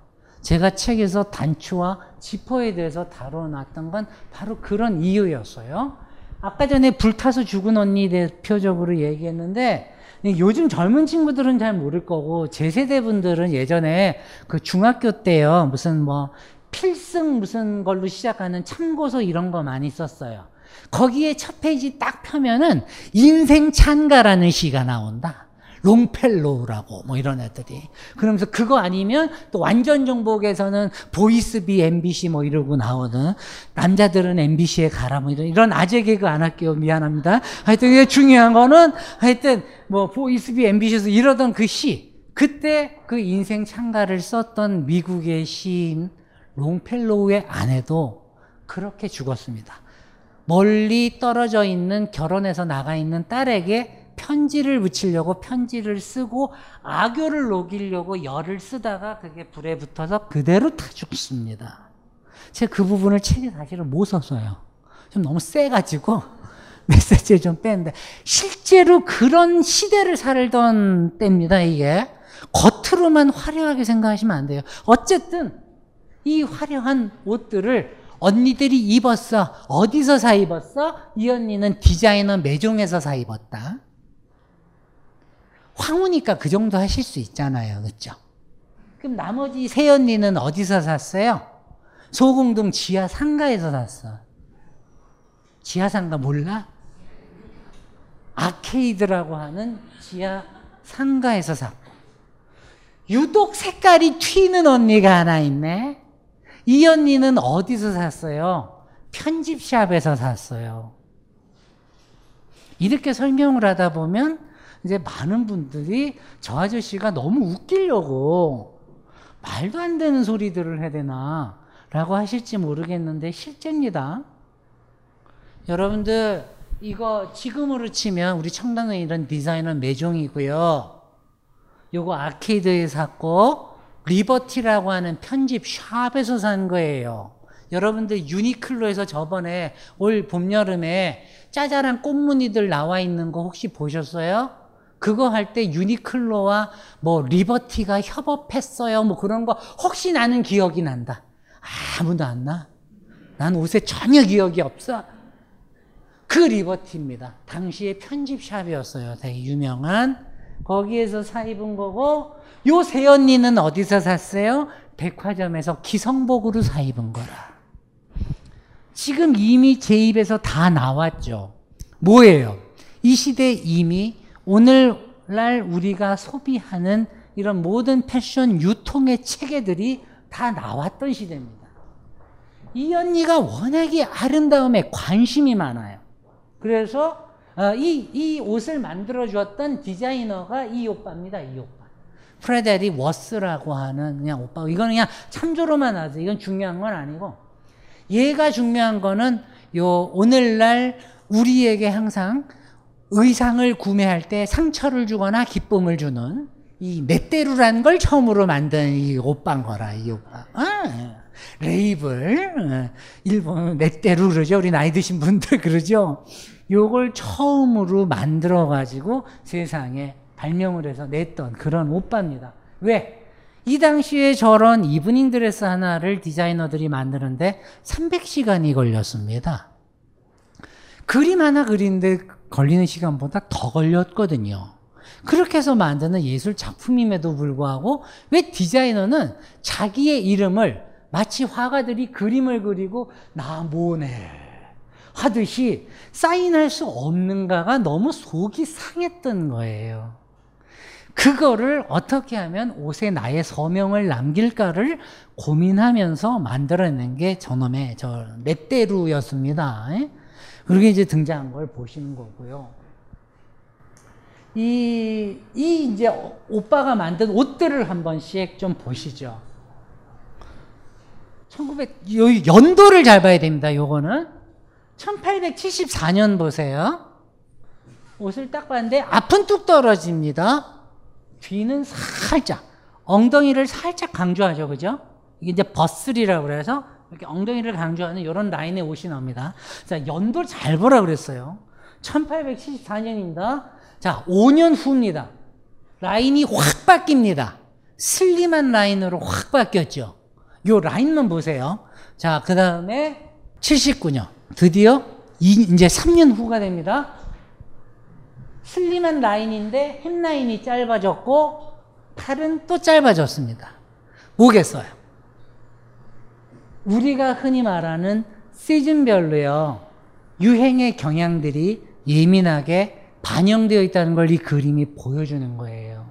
제가 책에서 단추와 지퍼에 대해서 다뤄놨던 건 바로 그런 이유였어요. 아까 전에 불타서 죽은 언니 대표적으로 얘기했는데 요즘 젊은 친구들은 잘 모를 거고 제 세대 분들은 예전에 그 중학교 때요 무슨 뭐 필승 무슨 걸로 시작하는 참고서 이런 거 많이 썼어요. 거기에 첫 페이지 딱 펴면은 인생 찬가라는 시가 나온다. 롱펠로우라고 뭐 이런 애들이. 그러면서 그거 아니면 또 완전 정복에서는 Boys be MBC 뭐 이러고 나오는 남자들은 MBC에 가라 뭐 이런 이런 아재 개그 안 할게요. 미안합니다. 하여튼 이게 중요한 거는 하여튼 뭐 보이스비 MBC에서 이러던 그 시 그때 그 인생 찬가를 썼던 미국의 시인 롱펠로우의 아내도 그렇게 죽었습니다. 멀리 떨어져 있는 결혼해서 나가 있는 딸에게 편지를 붙이려고 편지를 쓰고 악교를 녹이려고 열을 쓰다가 그게 불에 붙어서 그대로 타 죽습니다. 제가 그 부분을 책에 사실은 못 썼어요. 좀 너무 세가지고 메시지를 좀 뺐는데 실제로 그런 시대를 살던 때입니다. 이게 겉으로만 화려하게 생각하시면 안 돼요. 어쨌든 이 화려한 옷들을 언니들이 입었어. 어디서 사 입었어? 이 언니는 디자이너 매종에서 사 입었다. 황후니까 그 정도 하실 수 있잖아요. 그렇죠? 그럼 나머지 세 언니는 어디서 샀어요? 소공동 지하 상가에서 샀어. 지하 상가 몰라? 아케이드라고 하는 지하 상가에서 샀고. 유독 색깔이 튀는 언니가 하나 있네. 이 언니는 어디서 샀어요? 편집샵에서 샀어요. 이렇게 설명을 하다 보면 이제 많은 분들이 저 아저씨가 너무 웃기려고 말도 안 되는 소리들을 해야 되나 라고 하실지 모르겠는데 실제입니다. 여러분들 이거 지금으로 치면 우리 청담동에 이런 디자이너 매종이고요. 요거 아케이드에 샀고 리버티라고 하는 편집 샵에서 산 거예요. 여러분들 유니클로에서 저번에 올 봄 여름에 짜잘한 꽃무늬들 나와 있는 거 혹시 보셨어요? 그거 할 때 유니클로와 뭐 리버티가 협업했어요. 뭐 그런 거 혹시 나는 기억이 난다. 아무도 안 나. 난 옷에 전혀 기억이 없어. 그 리버티입니다. 당시에 편집샵이었어요. 되게 유명한. 거기에서 사 입은 거고, 요세 언니는 어디서 샀어요? 백화점에서 기성복으로 사 입은 거라. 지금 이미 제 입에서 다 나왔죠. 뭐예요? 이 시대 이미 오늘날 우리가 소비하는 이런 모든 패션 유통의 체계들이 다 나왔던 시대입니다. 이 언니가 워낙에 아름다움에 관심이 많아요. 그래서 어, 이, 이 옷을 만들어 주었던 디자이너가 이 오빠입니다. 이 오빠. 프레데릭 워스라고 하는 그냥 오빠. 이거는 그냥 참조로만 하세요. 이건 중요한 건 아니고. 얘가 중요한 거는 요 오늘날 우리에게 항상 의상을 구매할 때 상처를 주거나 기쁨을 주는 이 넷대루라는 걸 처음으로 만든 이 오빠인 거라, 이 오빠. 아, 레이블. 어, 일본 넷대루 그러죠. 우리 나이 드신 분들 그러죠. 요걸 처음으로 만들어 가지고 세상에 발명을 해서 냈던 그런 오빠입니다. 왜? 이 당시에 저런 이브닝 드레스 하나를 디자이너들이 만드는데 300시간이 걸렸습니다. 그림 하나 그리는데 걸리는 시간보다 더 걸렸거든요. 그렇게 해서 만드는 예술 작품임에도 불구하고 왜 디자이너는 자기의 이름을 마치 화가들이 그림을 그리고 나 뭐네 하듯이 사인할 수 없는가가 너무 속이 상했던 거예요. 그거를 어떻게 하면 옷에 나의 서명을 남길까를 고민하면서 만들어낸 게 저놈의 저 넷대루였습니다. 예? 그리고 이제 등장한 걸 보시는 거고요. 이, 이 이제 오빠가 만든 옷들을 한 번씩 좀 보시죠. 1900, 요 연도를 잘 봐야 됩니다, 요거는. 1874년 보세요. 옷을 딱 봤는데 앞은 뚝 떨어집니다. 뒤는 살짝, 엉덩이를 살짝 강조하죠, 그죠? 이게 이제 버슬이라고 그래서 이렇게 엉덩이를 강조하는 이런 라인의 옷이 나옵니다. 자, 연도 잘 보라 그랬어요. 1874년입니다. 자, 5년 후입니다. 라인이 확 바뀝니다. 슬림한 라인으로 확 바뀌었죠. 요 라인만 보세요. 자, 그 다음에 79년. 드디어 이 제 3년 후가 됩니다. 슬림한 라인인데 햄라인이 짧아졌고 팔은 또 짧아졌습니다. 뭐겠어요? 우리가 흔히 말하는 시즌별로요. 유행의 경향들이 예민하게 반영되어 있다는 걸 이 그림이 보여주는 거예요.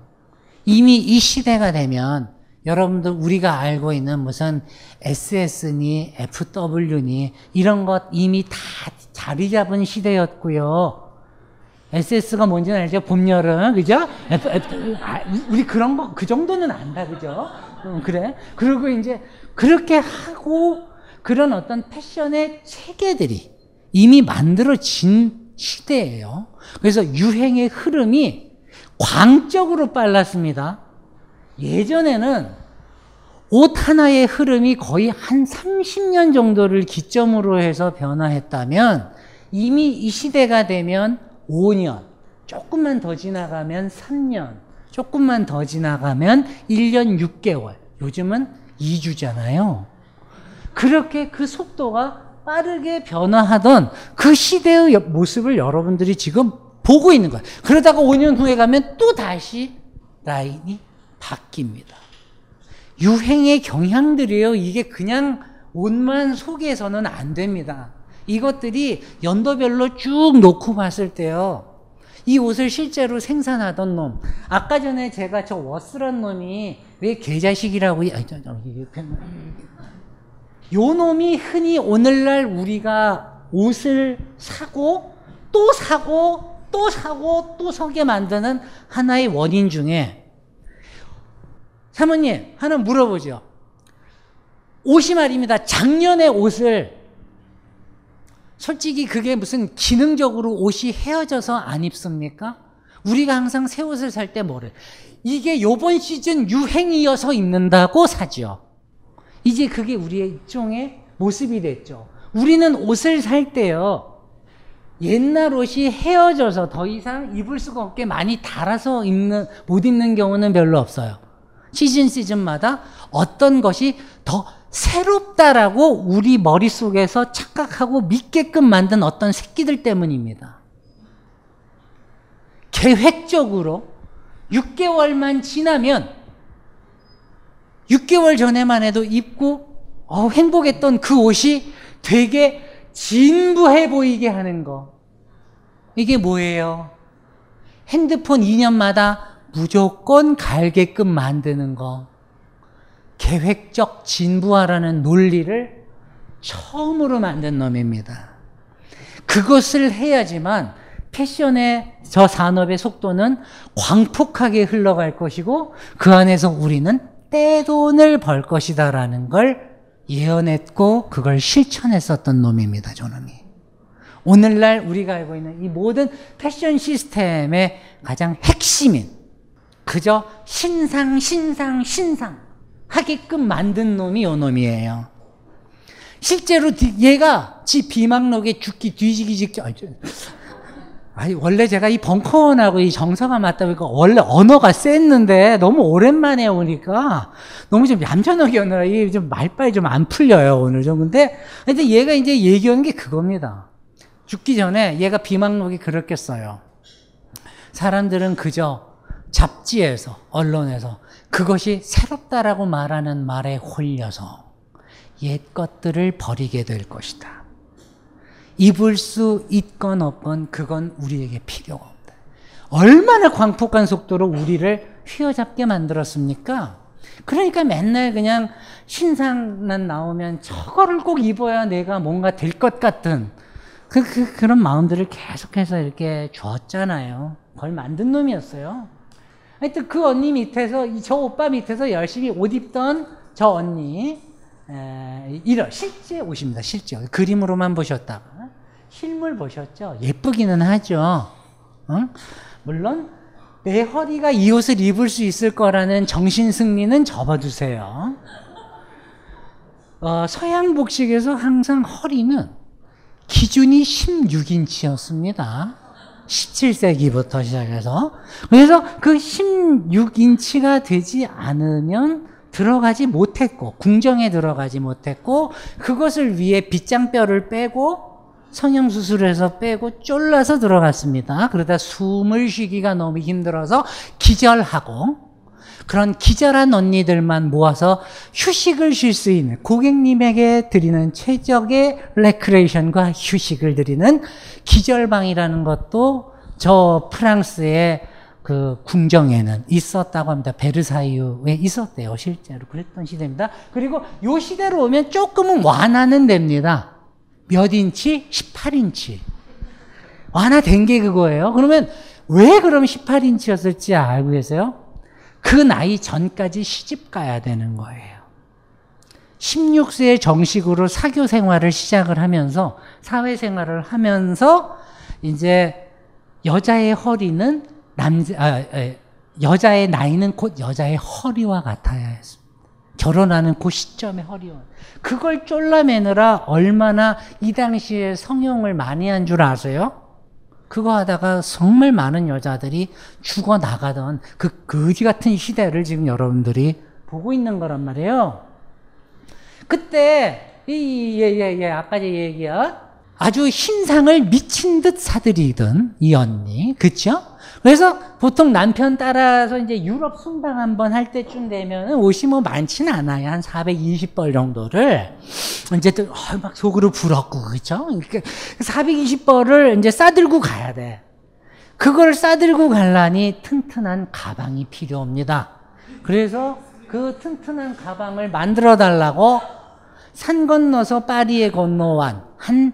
이미 이 시대가 되면 여러분들 우리가 알고 있는 무슨 SS니 FW니 이런 것 이미 다 자리 잡은 시대였고요. SS가 뭔지는 알죠? 봄, 여름, 그죠? 아, 우리 그런 거, 그 정도는 안다, 그죠? 음, 그래? 그리고 이제 그렇게 하고 그런 어떤 패션의 체계들이 이미 만들어진 시대예요. 그래서 유행의 흐름이 광적으로 빨랐습니다. 예전에는 옷 하나의 흐름이 거의 한 30년 정도를 기점으로 해서 변화했다면 이미 이 시대가 되면 5년, 조금만 더 지나가면 3년, 조금만 더 지나가면 1년 6개월, 요즘은 2주잖아요. 그렇게 그 속도가 빠르게 변화하던 그 시대의 모습을 여러분들이 지금 보고 있는 거예요. 그러다가 5년 후에 가면 또 다시 라인이 바뀝니다. 유행의 경향들이에요. 이게 그냥 옷만 속에서는 안 됩니다. 이것들이 연도별로 쭉 놓고 봤을 때요. 이 옷을 실제로 생산하던 놈. 아까 전에 제가 저 워스란 놈이 왜 개자식이라고, 요 놈이 흔히 오늘날 우리가 옷을 사고 또 사고 또 사고 또 사게 만드는 하나의 원인 중에 사모님 하나 물어보죠. 옷이 말입니다. 작년에 옷을 솔직히 그게 무슨 기능적으로 옷이 헤어져서 안 입습니까? 우리가 항상 새 옷을 살 때 뭐를 이게 요번 시즌 유행이어서 입는다고 사죠. 이제 그게 우리의 일종의 모습이 됐죠. 우리는 옷을 살 때요. 옛날 옷이 헤어져서 더 이상 입을 수가 없게 많이 달아서 입는 못 입는 경우는 별로 없어요. 시즌 시즌마다 어떤 것이 더 새롭다라고 우리 머릿속에서 착각하고 믿게끔 만든 어떤 새끼들 때문입니다. 계획적으로 6개월만 지나면 6개월 전에만 해도 입고 어, 행복했던 그 옷이 되게 진부해 보이게 하는 거. 이게 뭐예요? 핸드폰 2년마다 무조건 갈게끔 만드는 거. 계획적 진부하라는 논리를 처음으로 만든 놈입니다. 그것을 해야지만 패션의 저 산업의 속도는 광폭하게 흘러갈 것이고 그 안에서 우리는 떼돈을 벌 것이다라는 걸 예언했고 그걸 실천했었던 놈입니다. 저놈이. 오늘날 우리가 알고 있는 이 모든 패션 시스템의 가장 핵심인 그저 신상 신상 신상 하게끔 만든 놈이 요 놈이에요. 실제로 얘가 지 비망록에 죽기 뒤지기 직전 아니 원래 제가 이 벙커원하고 이 정서가 맞다 보니까 원래 언어가 셌는데 너무 오랜만에 오니까 너무 좀 얌전하게 오느라 이좀 말빨이 좀 안 풀려요 오늘 좀 근데 근데 얘가 이제 얘기하는 게 그겁니다. 죽기 전에 얘가 비망록이 그렇게 써요. 사람들은 그저 잡지에서 언론에서 그것이 새롭다라고 말하는 말에 홀려서 옛 것들을 버리게 될 것이다. 입을 수 있건 없건 그건 우리에게 필요가 없다. 얼마나 광폭한 속도로 우리를 휘어잡게 만들었습니까? 그러니까 맨날 그냥 신상만 나오면 저거를 꼭 입어야 내가 뭔가 될 것 같은 그, 그, 그런 마음들을 계속해서 이렇게 줬잖아요. 그걸 만든 놈이었어요. 하여튼 그 언니 밑에서, 저 오빠 밑에서 열심히 옷 입던 저 언니, 에, 이런, 실제 옷입니다. 실제. 그림으로만 보셨다가. 실물 보셨죠? 예쁘기는 하죠. 응? 물론, 내 허리가 이 옷을 입을 수 있을 거라는 정신 승리는 접어두세요. 어, 서양 복식에서 항상 허리는 기준이 16인치였습니다. 17세기부터 시작해서. 그래서 그 16인치가 되지 않으면 들어가지 못했고, 궁정에 들어가지 못했고, 그것을 위해 빗장뼈를 빼고, 성형수술해서 빼고 쫄라서 들어갔습니다. 그러다 숨을 쉬기가 너무 힘들어서 기절하고, 그런 기절한 언니들만 모아서 휴식을 쉴 수 있는 고객님에게 드리는 최적의 레크레이션과 휴식을 드리는 기절방이라는 것도 저 프랑스의 그 궁정에는 있었다고 합니다. 베르사유에 있었대요. 실제로 그랬던 시대입니다. 그리고 요 시대로 오면 조금은 완화는 됩니다. 몇 인치? 18인치. 완화된 게 그거예요. 그러면 왜 그럼 18인치였을지 알고 계세요? 그 나이 전까지 시집 가야 되는 거예요. 16세에 정식으로 사교 생활을 시작을 하면서 사회 생활을 하면서 이제 여자의 허리는 남자 아, 여자의 나이는 곧 여자의 허리와 같아야 했습니다. 결혼하는 그 시점의 허리와 그걸 쫄라매느라 얼마나 이 당시에 성형을 많이 한 줄 아세요? 그거 하다가 정말 많은 여자들이 죽어 나가던 그 거지 같은 시대를 지금 여러분들이 보고 있는 거란 말이에요. 그때 이 예 예예 예, 예, 아까 제 얘기야 아주 신상을 미친 듯 사들이던 이 언니 그쵸? 그래서 보통 남편 따라서 이제 유럽 순방 한번 할 때쯤 되면은 옷이 뭐 많지는 않아요. 한 420벌 정도를. 이제 또, 어, 막 속으로 불었고, 그죠? 420벌을 이제 싸들고 가야 돼. 그걸 싸들고 갈라니 튼튼한 가방이 필요합니다. 그래서 그 튼튼한 가방을 만들어 달라고 산 건너서 파리에 건너완 한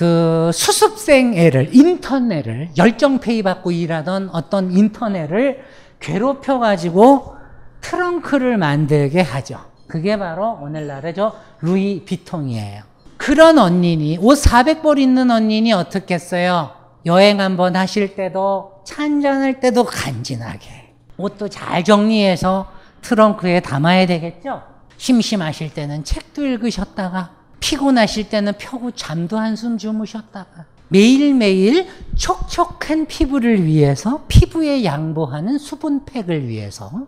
그 수습생 애를 인턴 애를 열정 페이 받고 일하던 어떤 인턴 애를 괴롭혀 가지고 트렁크를 만들게 하죠. 그게 바로 오늘날의 저 루이 비통이에요. 그런 언니니 옷 400벌 있는 언니니 어떻겠어요? 여행 한번 하실 때도 차 한잔할 때도 간지나게 옷도 잘 정리해서 트렁크에 담아야 되겠죠? 심심하실 때는 책도 읽으셨다가 피곤하실 때는 펴고 잠도 한숨 주무셨다가 매일매일 촉촉한 피부를 위해서 피부에 양보하는 수분팩을 위해서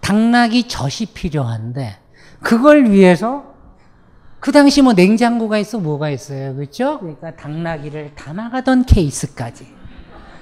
당나귀 젖이 필요한데 그걸 위해서 그 당시 뭐 냉장고가 있어 뭐가 있어요 그렇죠? 그러니까 당나귀를 담아가던 케이스까지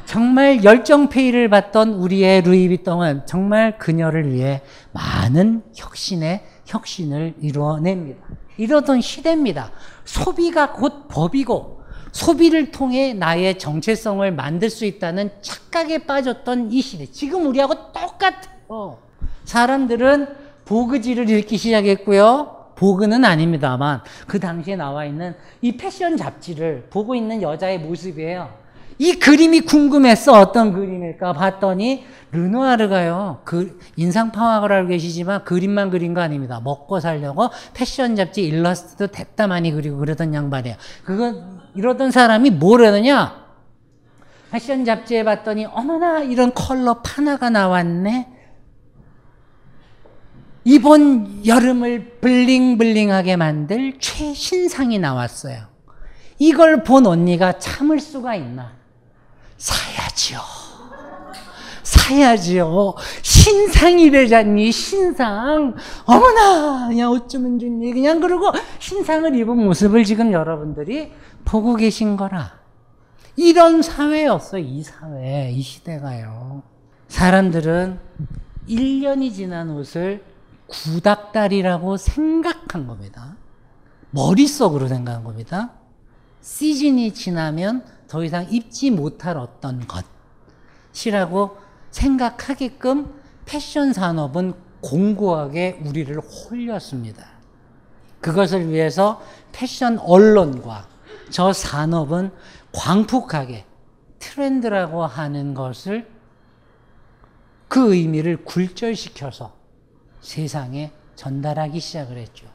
정말 열정페이를 받던 우리의 루이비통은 정말 그녀를 위해 많은 혁신의 혁신을 이루어냅니다. 이러던 시대입니다. 소비가 곧 법이고 소비를 통해 나의 정체성을 만들 수 있다는 착각에 빠졌던 이 시대. 지금 우리하고 똑같아요. 사람들은 보그지를 읽기 시작했고요. 보그는 아닙니다만 그 당시에 나와 있는 이 패션 잡지를 보고 있는 여자의 모습이에요. 이 그림이 궁금했어. 어떤 그림일까 봤더니 르누아르가요. 그 인상 파악을 알고 계시지만 그림만 그린 거 아닙니다. 먹고 살려고 패션 잡지 일러스트도 됐다 많이 그리고 그러던 양반이에요. 그거 이러던 사람이 뭐라느냐? 패션 잡지에 봤더니 어머나 이런 컬러 파나가 나왔네. 이번 여름을 블링블링하게 만들 최신상이 나왔어요. 이걸 본 언니가 참을 수가 있나? 사야지요. 사야지요. 신상이래잖니, 신상. 어머나, 야, 어쩌면 좋니. 그냥 그러고 신상을 입은 모습을 지금 여러분들이 보고 계신 거라. 이런 사회였어, 이 사회, 이 시대가요. 사람들은 1년이 지난 옷을 구닥다리라고 생각한 겁니다. 머릿속으로 생각한 겁니다. 시즌이 지나면 더 이상 입지 못할 어떤 것이라고 생각하게끔 패션 산업은 공고하게 우리를 홀렸습니다. 그것을 위해서 패션 언론과 저 산업은 광폭하게 트렌드라고 하는 것을 그 의미를 굴절시켜서 세상에 전달하기 시작을 했죠.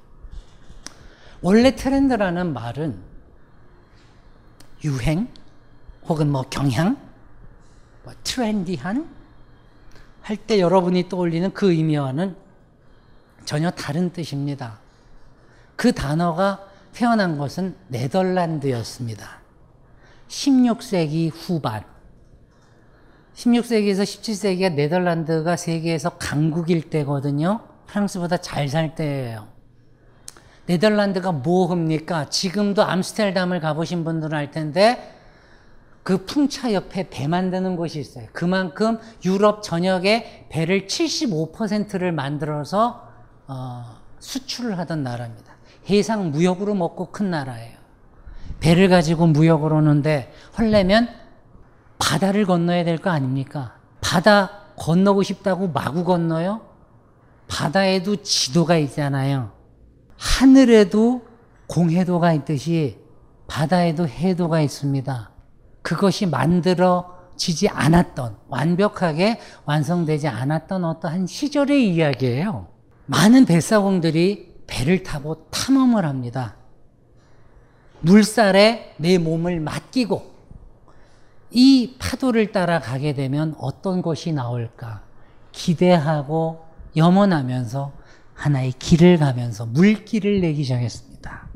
원래 트렌드라는 말은 유행 혹은 뭐 경향, 뭐 트렌디한 할 때 여러분이 떠올리는 그 의미와는 전혀 다른 뜻입니다. 그 단어가 태어난 것은 네덜란드였습니다. 16세기 후반. 16세기에서 17세기가 네덜란드가 세계에서 강국일 때거든요. 프랑스보다 잘 살 때예요. 네덜란드가 뭐 합니까? 지금도 암스테르담을 가보신 분들은 알 텐데 그 풍차 옆에 배 만드는 곳이 있어요. 그만큼 유럽 전역에 배를 75%를 만들어서 어, 수출을 하던 나라입니다. 해상 무역으로 먹고 큰 나라예요. 배를 가지고 무역을 오는데 헐려면 바다를 건너야 될 거 아닙니까? 바다 건너고 싶다고 마구 건너요? 바다에도 지도가 있잖아요. 하늘에도 공해도가 있듯이 바다에도 해도가 있습니다. 그것이 만들어지지 않았던, 완벽하게 완성되지 않았던 어떠한 시절의 이야기예요. 많은 뱃사공들이 배를 타고 탐험을 합니다. 물살에 내 몸을 맡기고 이 파도를 따라 가게 되면 어떤 것이 나올까 기대하고 염원하면서 하나의 길을 가면서 물길을 내기 시작했습니다.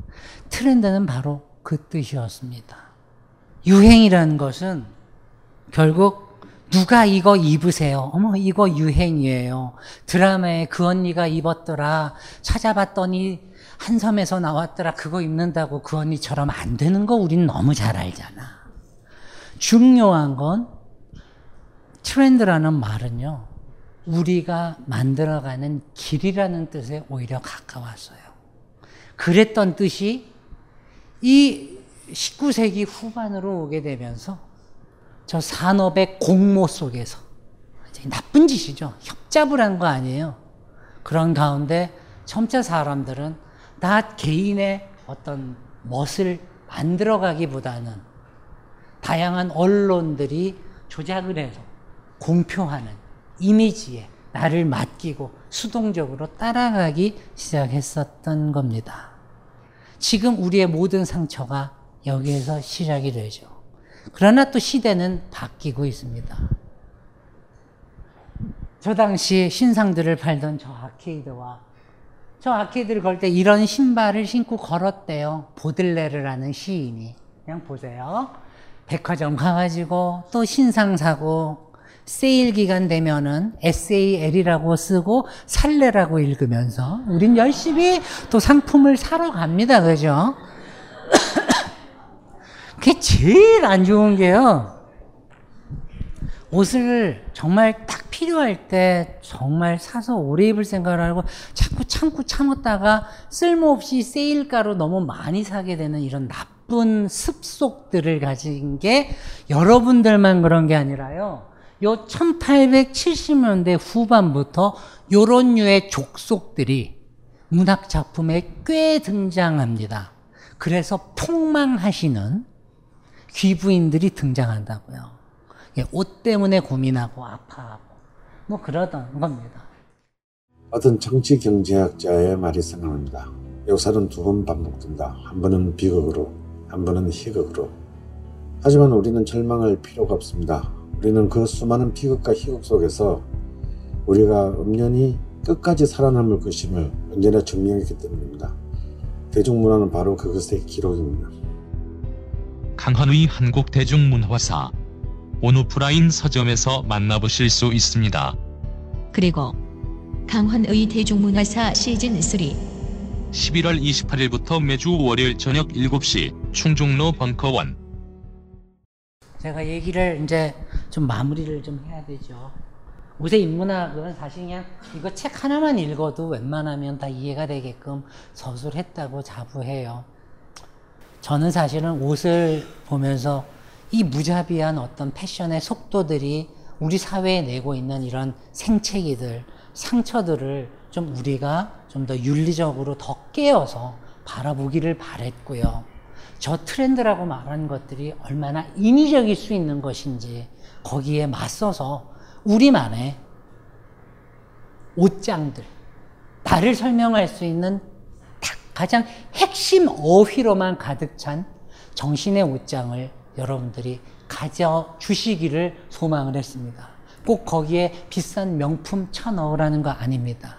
트렌드는 바로 그 뜻이었습니다. 유행이라는 것은 결국 누가 이거 입으세요? 어머, 이거 유행이에요. 드라마에 그 언니가 입었더라. 찾아봤더니 한섬에서 나왔더라. 그거 입는다고 그 언니처럼 안 되는 거 우린 너무 잘 알잖아. 중요한 건 트렌드라는 말은요. 우리가 만들어가는 길이라는 뜻에 오히려 가까웠어요. 그랬던 뜻이 이 19세기 후반으로 오게 되면서 저 산업의 공모 속에서 나쁜 짓이죠. 협잡을 한 거 아니에요. 그런 가운데 점차 사람들은 다 개인의 어떤 멋을 만들어가기보다는 다양한 언론들이 조작을 해서 공표하는 이미지에 나를 맡기고 수동적으로 따라가기 시작했었던 겁니다. 지금 우리의 모든 상처가 여기에서 시작이 되죠. 그러나 또 시대는 바뀌고 있습니다. 저 당시 신상들을 팔던 저 아케이드와 저 아케이드를 걸 때 이런 신발을 신고 걸었대요. 보들레르라는 시인이. 그냥 보세요. 백화점 가가지고 또 신상 사고 세일 기간 되면은 SAL이라고 쓰고 살래라고 읽으면서 우린 열심히 또 상품을 사러 갑니다. 그죠? 그게 제일 안 좋은 게요. 옷을 정말 딱 필요할 때 정말 사서 오래 입을 생각을 하고 자꾸 참고 참았다가 쓸모없이 세일가로 너무 많이 사게 되는 이런 나쁜 습속들을 가진 게 여러분들만 그런 게 아니라요. 요 1870년대 후반부터 요런 류의 족속들이 문학 작품에 꽤 등장합니다. 그래서 폭망하시는 귀부인들이 등장한다고요. 옷 때문에 고민하고 아파하고 뭐 그러던 겁니다. 어떤 정치 경제학자의 말이 생각납니다. 역사는 두 번 반복된다. 한 번은 비극으로, 한 번은 희극으로. 하지만 우리는 절망할 필요가 없습니다. 우리는 그 수많은 비극과 희극 속에서 우리가 엄연히 끝까지 살아남을 것임을 언제나 증명했기 때문입니다. 대중문화는 바로 그것의 기록입니다. 강헌의 한국대중문화사 온오프라인 서점에서 만나보실 수 있습니다. 그리고 강헌의 대중문화사 시즌 3 11월 28일부터 매주 월요일 저녁 7시 충중로 벙커원 제가 얘기를 이제 좀 마무리를 좀 해야 되죠. 옷의 인문학은 사실 그냥 이거 책 하나만 읽어도 웬만하면 다 이해가 되게끔 서술했다고 자부해요. 저는 사실은 옷을 보면서 이 무자비한 어떤 패션의 속도들이 우리 사회에 내고 있는 이런 생채기들, 상처들을 좀 우리가 좀 더 윤리적으로 더 깨어서 바라보기를 바랬고요. 저 트렌드라고 말하는 것들이 얼마나 인위적일 수 있는 것인지 거기에 맞서서 우리만의 옷장들, 나를 설명할 수 있는 딱 가장 핵심 어휘로만 가득 찬 정신의 옷장을 여러분들이 가져 주시기를 소망을 했습니다. 꼭 거기에 비싼 명품 쳐 넣으라는 거 아닙니다.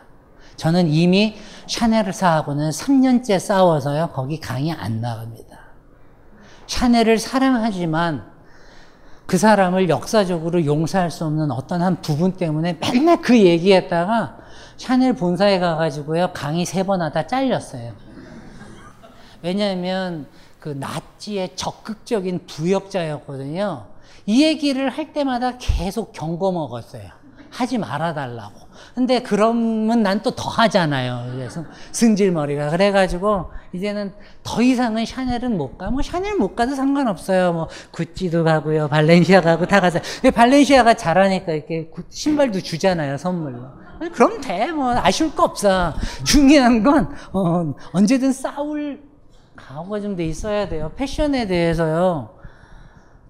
저는 이미 샤넬사하고는 3년째 싸워서요, 거기 강의 안 나갑니다. 샤넬을 사랑하지만 그 사람을 역사적으로 용서할 수 없는 어떤 한 부분 때문에 맨날 그 얘기했다가 샤넬 본사에 가가지고요, 강의 세 번 하다 잘렸어요. 왜냐하면 그 나치의 적극적인 부역자였거든요. 이 얘기를 할 때마다 계속 경고 먹었어요. 하지 말아달라고. 근데 그러면 난 또 더 하잖아요. 그래서 승질머리가. 그래가지고 이제는 더 이상은 샤넬은 못 가. 뭐 샤넬 못 가도 상관없어요. 뭐 구찌도 가고요. 발렌시아 가고 다 가서. 발렌시아가 잘하니까 이렇게 신발도 주잖아요. 선물로. 그럼 돼. 뭐 아쉬울 거 없어. 중요한 건 어, 언제든 싸울 각오가 좀 돼 있어야 돼요. 패션에 대해서요.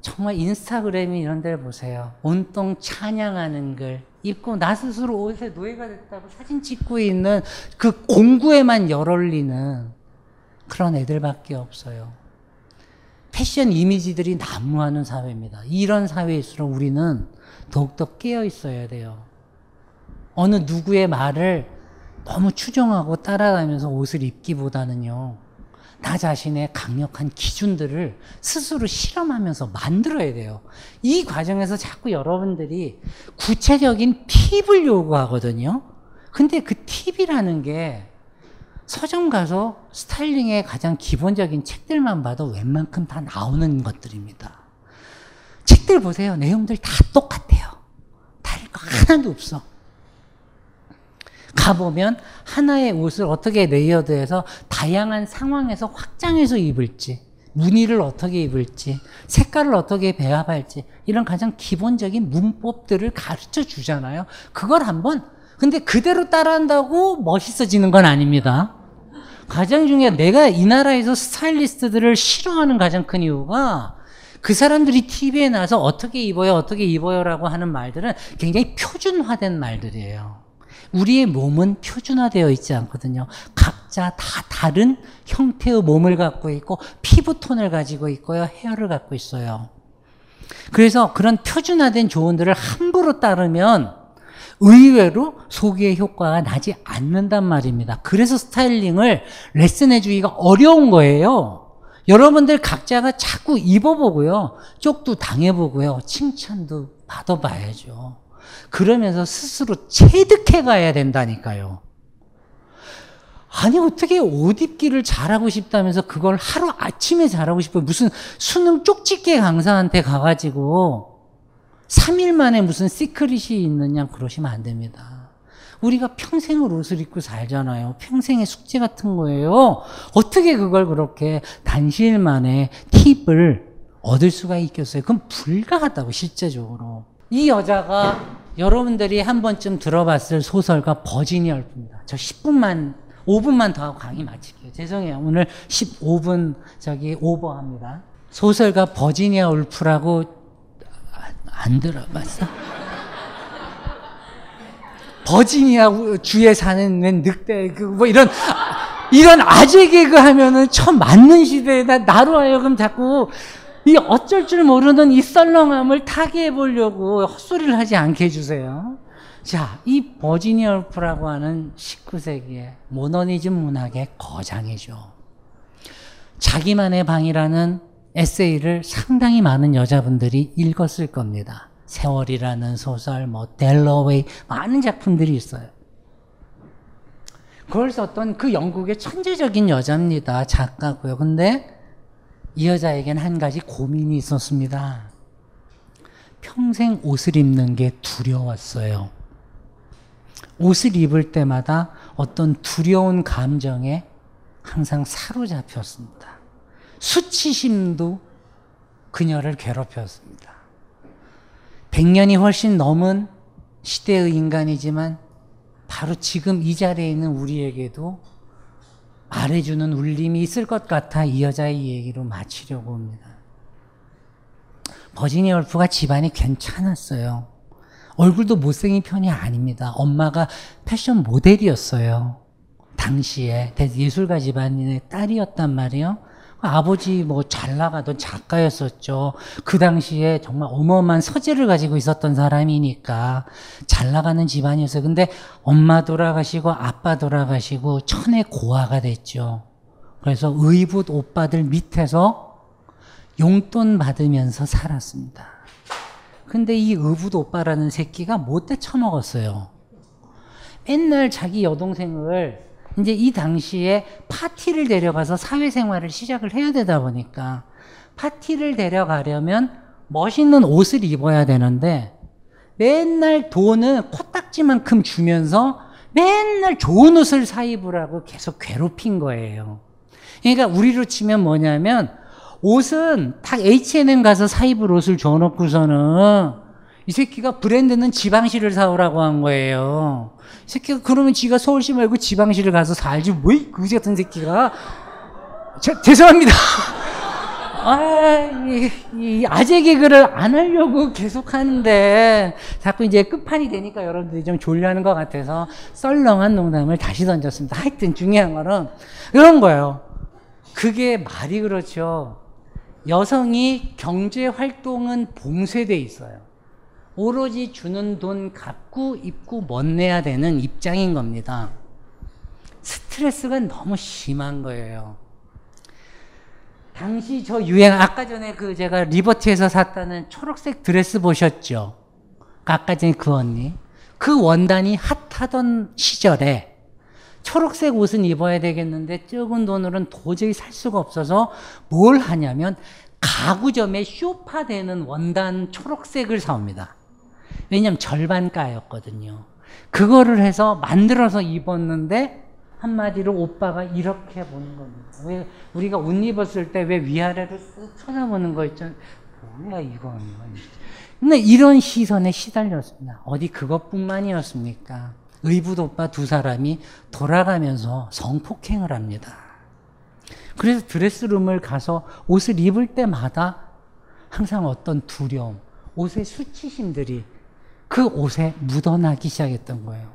정말 인스타그램이 이런 데를 보세요. 온통 찬양하는 글 입고 나 스스로 옷에 노예가 됐다고 사진 찍고 있는 그 공구에만 열올리는 그런 애들밖에 없어요. 패션 이미지들이 난무하는 사회입니다. 이런 사회일수록 우리는 더욱더 깨어 있어야 돼요. 어느 누구의 말을 너무 추종하고 따라가면서 옷을 입기보다는요. 나 자신의 강력한 기준들을 스스로 실험하면서 만들어야 돼요. 이 과정에서 자꾸 여러분들이 구체적인 팁을 요구하거든요. 근데 그 팁이라는 게 서점 가서 스타일링의 가장 기본적인 책들만 봐도 웬만큼 다 나오는 것들입니다. 책들 보세요. 내용들 다 똑같아요. 다를 거 하나도 없어. 가보면 하나의 옷을 어떻게 레이어드해서 다양한 상황에서 확장해서 입을지, 무늬를 어떻게 입을지, 색깔을 어떻게 배합할지, 이런 가장 기본적인 문법들을 가르쳐 주잖아요. 그걸 한번, 근데 그대로 따라한다고 멋있어지는 건 아닙니다. 가장 중요해 내가 이 나라에서 스타일리스트들을 싫어하는 가장 큰 이유가 그 사람들이 TV에 나서 어떻게 입어요, 어떻게 입어요라고 하는 말들은 굉장히 표준화된 말들이에요. 우리의 몸은 표준화되어 있지 않거든요. 각자 다 다른 형태의 몸을 갖고 있고 피부톤을 가지고 있고요. 헤어를 갖고 있어요. 그래서 그런 표준화된 조언들을 함부로 따르면 의외로 소기의 효과가 나지 않는단 말입니다. 그래서 스타일링을 레슨해 주기가 어려운 거예요. 여러분들 각자가 자꾸 입어보고요. 쪽도 당해보고요. 칭찬도 받아봐야죠. 그러면서 스스로 체득해 가야 된다니까요. 아니, 어떻게 옷 입기를 잘하고 싶다면서 그걸 하루 아침에 잘하고 싶어요. 무슨 수능 쪽집게 강사한테 가가지고 3일 만에 무슨 secret이 있느냐 그러시면 안 됩니다. 우리가 평생을 옷을 입고 살잖아요. 평생의 숙제 같은 거예요. 어떻게 그걸 그렇게 단시일 만에 팁을 얻을 수가 있겠어요? 그건 불가하다고, 실제적으로. 이 여자가 여러분들이 한 번쯤 들어봤을 소설가 버지니아 울프입니다. 저 10분만 5분만 더 하고 강의 마칠게요. 죄송해요. 오늘 15분 저기 오버합니다. 소설가 버지니아 울프라고 안 들어봤어? 버지니아 주에 사는 늑대 그 뭐 이런 이런 아재 개그 하면은 처음 맞는 시대에다 나로 하여금 자꾸 이 어쩔 줄 모르는 이 썰렁함을 타개해 보려고 헛소리를 하지 않게 해주세요. 자, 이 버지니아 울프라고 하는 19세기의 모더니즘 문학의 거장이죠. 자기만의 방이라는 에세이를 상당히 많은 여자분들이 읽었을 겁니다. 세월이라는 소설, 뭐 델러웨이 많은 작품들이 있어요. 그걸 썼던 그 영국의 천재적인 여자입니다. 작가고요. 근데 이 여자에겐 한 가지 고민이 있었습니다. 평생 옷을 입는 게 두려웠어요. 옷을 입을 때마다 어떤 두려운 감정에 항상 사로잡혔습니다. 수치심도 그녀를 괴롭혔습니다. 100년이 훨씬 넘은 시대의 인간이지만 바로 지금 이 자리에 있는 우리에게도 말해주는 울림이 있을 것 같아 이 여자의 얘기로 마치려고 합니다. 버지니아 울프가 집안이 괜찮았어요. 얼굴도 못생긴 편이 아닙니다. 엄마가 패션 모델이었어요. 당시에 예술가 집안의 딸이었단 말이에요. 아버지 뭐 잘 나가던 작가였었죠. 그 당시에 정말 어마어마한 서재를 가지고 있었던 사람이니까 잘 나가는 집안이었어요. 근데 엄마 돌아가시고 아빠 돌아가시고 천의 고아가 됐죠. 그래서 의붓 오빠들 밑에서 용돈 받으면서 살았습니다. 근데 이 의붓 오빠라는 새끼가 못돼 처먹었어요. 맨날 자기 여동생을 이제 이 당시에 파티를 데려가서 사회생활을 시작을 해야 되다 보니까 파티를 데려가려면 멋있는 옷을 입어야 되는데 맨날 돈은 코딱지만큼 주면서 맨날 좋은 옷을 사 입으라고 계속 괴롭힌 거예요. 그러니까 우리로 치면 뭐냐면 옷은 딱 H&M 가서 사 입을 옷을 줘놓고서는 이 새끼가 브랜드는 지방시를 사오라고 한 거예요. 이 새끼가 그러면 지가 서울시 말고 지방시를 가서 살지 왜 그지 같은 새끼가 저, 죄송합니다. 아, 이, 이 아재 개그를 안 하려고 계속 하는데 자꾸 이제 끝판이 되니까 여러분들이 좀 졸려하는 것 같아서 썰렁한 농담을 다시 던졌습니다. 하여튼 중요한 거는 이런 거예요. 그게 말이 그렇죠. 여성이 경제 활동은 봉쇄돼 있어요. 오로지 주는 돈 갚고 입고 멋내야 되는 입장인 겁니다. 스트레스가 너무 심한 거예요. 당시 저 유행, 아까 전에 그 제가 리버티에서 샀다는 초록색 드레스 보셨죠? 아까 전에 그 언니. 그 원단이 핫하던 시절에 초록색 옷은 입어야 되겠는데 적은 돈으로는 도저히 살 수가 없어서 뭘 하냐면 가구점에 쇼파 되는 원단 초록색을 사옵니다. 왜냐면 절반가였거든요. 그거를 해서 만들어서 입었는데 한마디로 오빠가 이렇게 보는 겁니다. 왜 우리가 옷 입었을 때 왜 위아래를 쓱 쳐다보는 거 있잖아요. 뭐야 이건. 근데 이런 시선에 시달렸습니다. 어디 그것뿐만이었습니까? 의붓 오빠 두 사람이 돌아가면서 성폭행을 합니다. 그래서 드레스룸을 가서 옷을 입을 때마다 항상 어떤 두려움, 옷의 수치심들이 그 옷에 묻어나기 시작했던 거예요.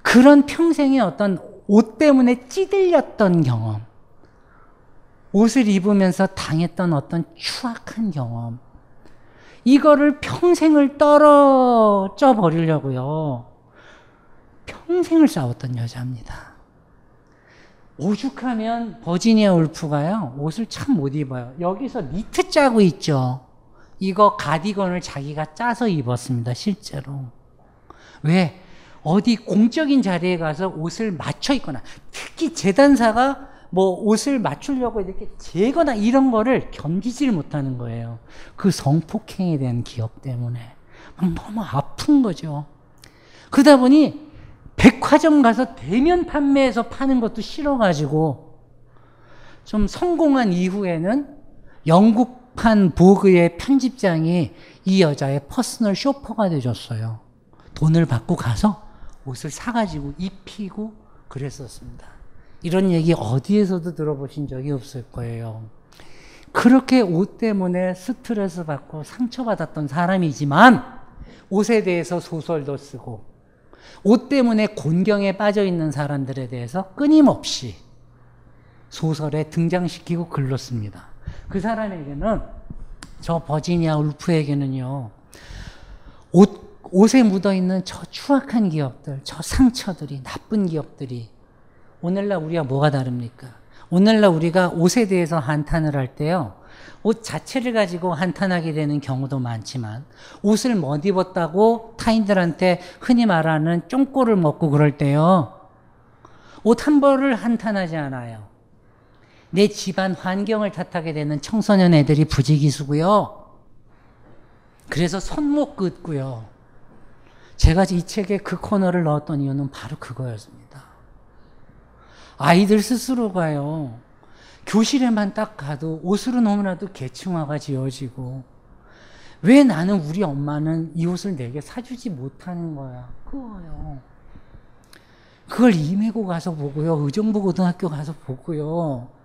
그런 평생의 어떤 옷 때문에 찌들렸던 경험, 옷을 입으면서 당했던 어떤 추악한 경험, 이거를 평생을 떨어져 버리려고요. 평생을 싸웠던 여자입니다. 오죽하면 버지니아 울프가요, 옷을 참 못 입어요. 여기서 니트 짜고 있죠. 이거 가디건을 자기가 짜서 입었습니다, 실제로. 왜? 어디 공적인 자리에 가서 옷을 맞춰 입거나, 특히 재단사가 뭐 옷을 맞추려고 이렇게 재거나 이런 거를 견디질 못하는 거예요. 그 성폭행에 대한 기억 때문에. 막 너무 아픈 거죠. 그러다 보니 백화점 가서 대면 판매해서 파는 것도 싫어가지고 좀 성공한 이후에는 영국 판 보그의 편집장이 이 여자의 personal shopper가 되줬어요. 돈을 받고 가서 옷을 사가지고 입히고 그랬었습니다. 이런 얘기 어디에서도 들어보신 적이 없을 거예요. 그렇게 옷 때문에 스트레스 받고 상처받았던 사람이지만 옷에 대해서 소설도 쓰고 옷 때문에 곤경에 빠져 있는 사람들에 대해서 끊임없이 소설에 등장시키고 글렀습니다. 그 사람에게는 저 버지니아 울프에게는요. 옷 옷에 묻어 있는 저 추악한 기억들, 저 상처들이 나쁜 기억들이 오늘날 우리가 뭐가 다릅니까? 오늘날 우리가 옷에 대해서 한탄을 할 때요. 옷 자체를 가지고 한탄하게 되는 경우도 많지만 옷을 못 입었다고 타인들한테 흔히 말하는 쫑꼬를 먹고 그럴 때요. 옷 한 벌을 한탄하지 않아요. 내 집안 환경을 탓하게 되는 청소년 애들이 부지기수고요. 그래서 손목 긋고요. 제가 이 책에 그 코너를 넣었던 이유는 바로 그거였습니다. 아이들 스스로가요, 교실에만 딱 가도 옷으로 너무나도 계층화가 지어지고, 왜 나는 우리 엄마는 이 옷을 내게 사주지 못하는 거야? 그거요. 그걸 임해고 가서 보고요, 의정부 고등학교 가서 보고요, 저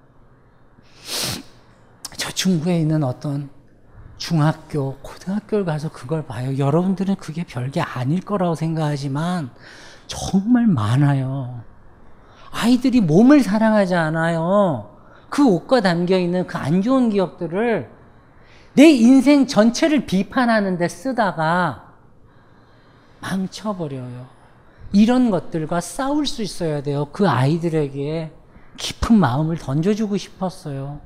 중구에 있는 어떤 중학교, 고등학교를 가서 그걸 봐요. 여러분들은 그게 별게 아닐 거라고 생각하지만 정말 많아요. 아이들이 몸을 사랑하지 않아요. 그 옷과 담겨 있는 그 안 좋은 기억들을 내 인생 전체를 비판하는 데 쓰다가 망쳐버려요. 이런 것들과 싸울 수 있어야 돼요. 그 아이들에게 깊은 마음을 던져주고 싶었어요.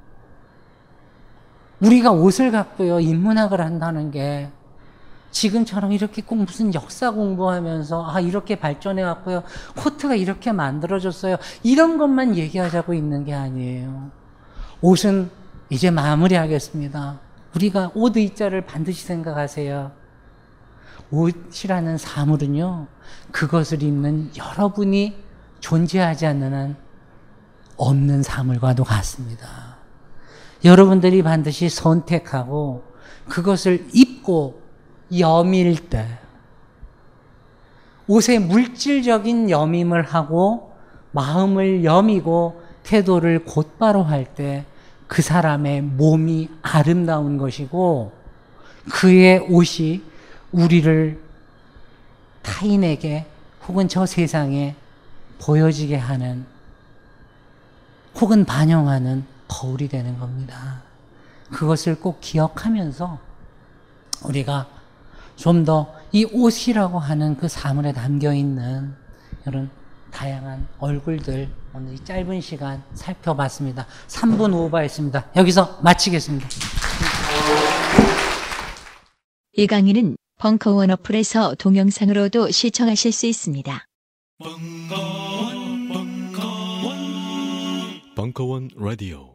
우리가 옷을 갖고요, 인문학을 한다는 게 지금처럼 이렇게 꼭 무슨 역사 공부하면서 아, 이렇게 발전해 왔고요. 코트가 이렇게 만들어졌어요. 이런 것만 얘기하자고 있는 게 아니에요. 옷은 이제 마무리하겠습니다. 우리가 옷 의자를 반드시 생각하세요. 옷이라는 사물은요, 그것을 입는 여러분이 존재하지 않는 한 없는 사물과도 같습니다. 여러분들이 반드시 선택하고 그것을 입고 여밀 때 옷의 물질적인 여밈을 하고 마음을 여미고 태도를 곧바로 할 때 그 사람의 몸이 아름다운 것이고 그의 옷이 우리를 타인에게 혹은 저 세상에 보여지게 하는 혹은 반영하는 거울이 되는 겁니다. 그것을 꼭 기억하면서 우리가 좀 더 이 옷이라고 하는 그 사물에 담겨 있는 이런 다양한 얼굴들 오늘 이 짧은 시간 살펴봤습니다. 3분 오버했습니다. 여기서 마치겠습니다. 이 강의는 벙커원 어플에서 동영상으로도 시청하실 수 있습니다. 벙커원, 벙커원, 벙커원 라디오.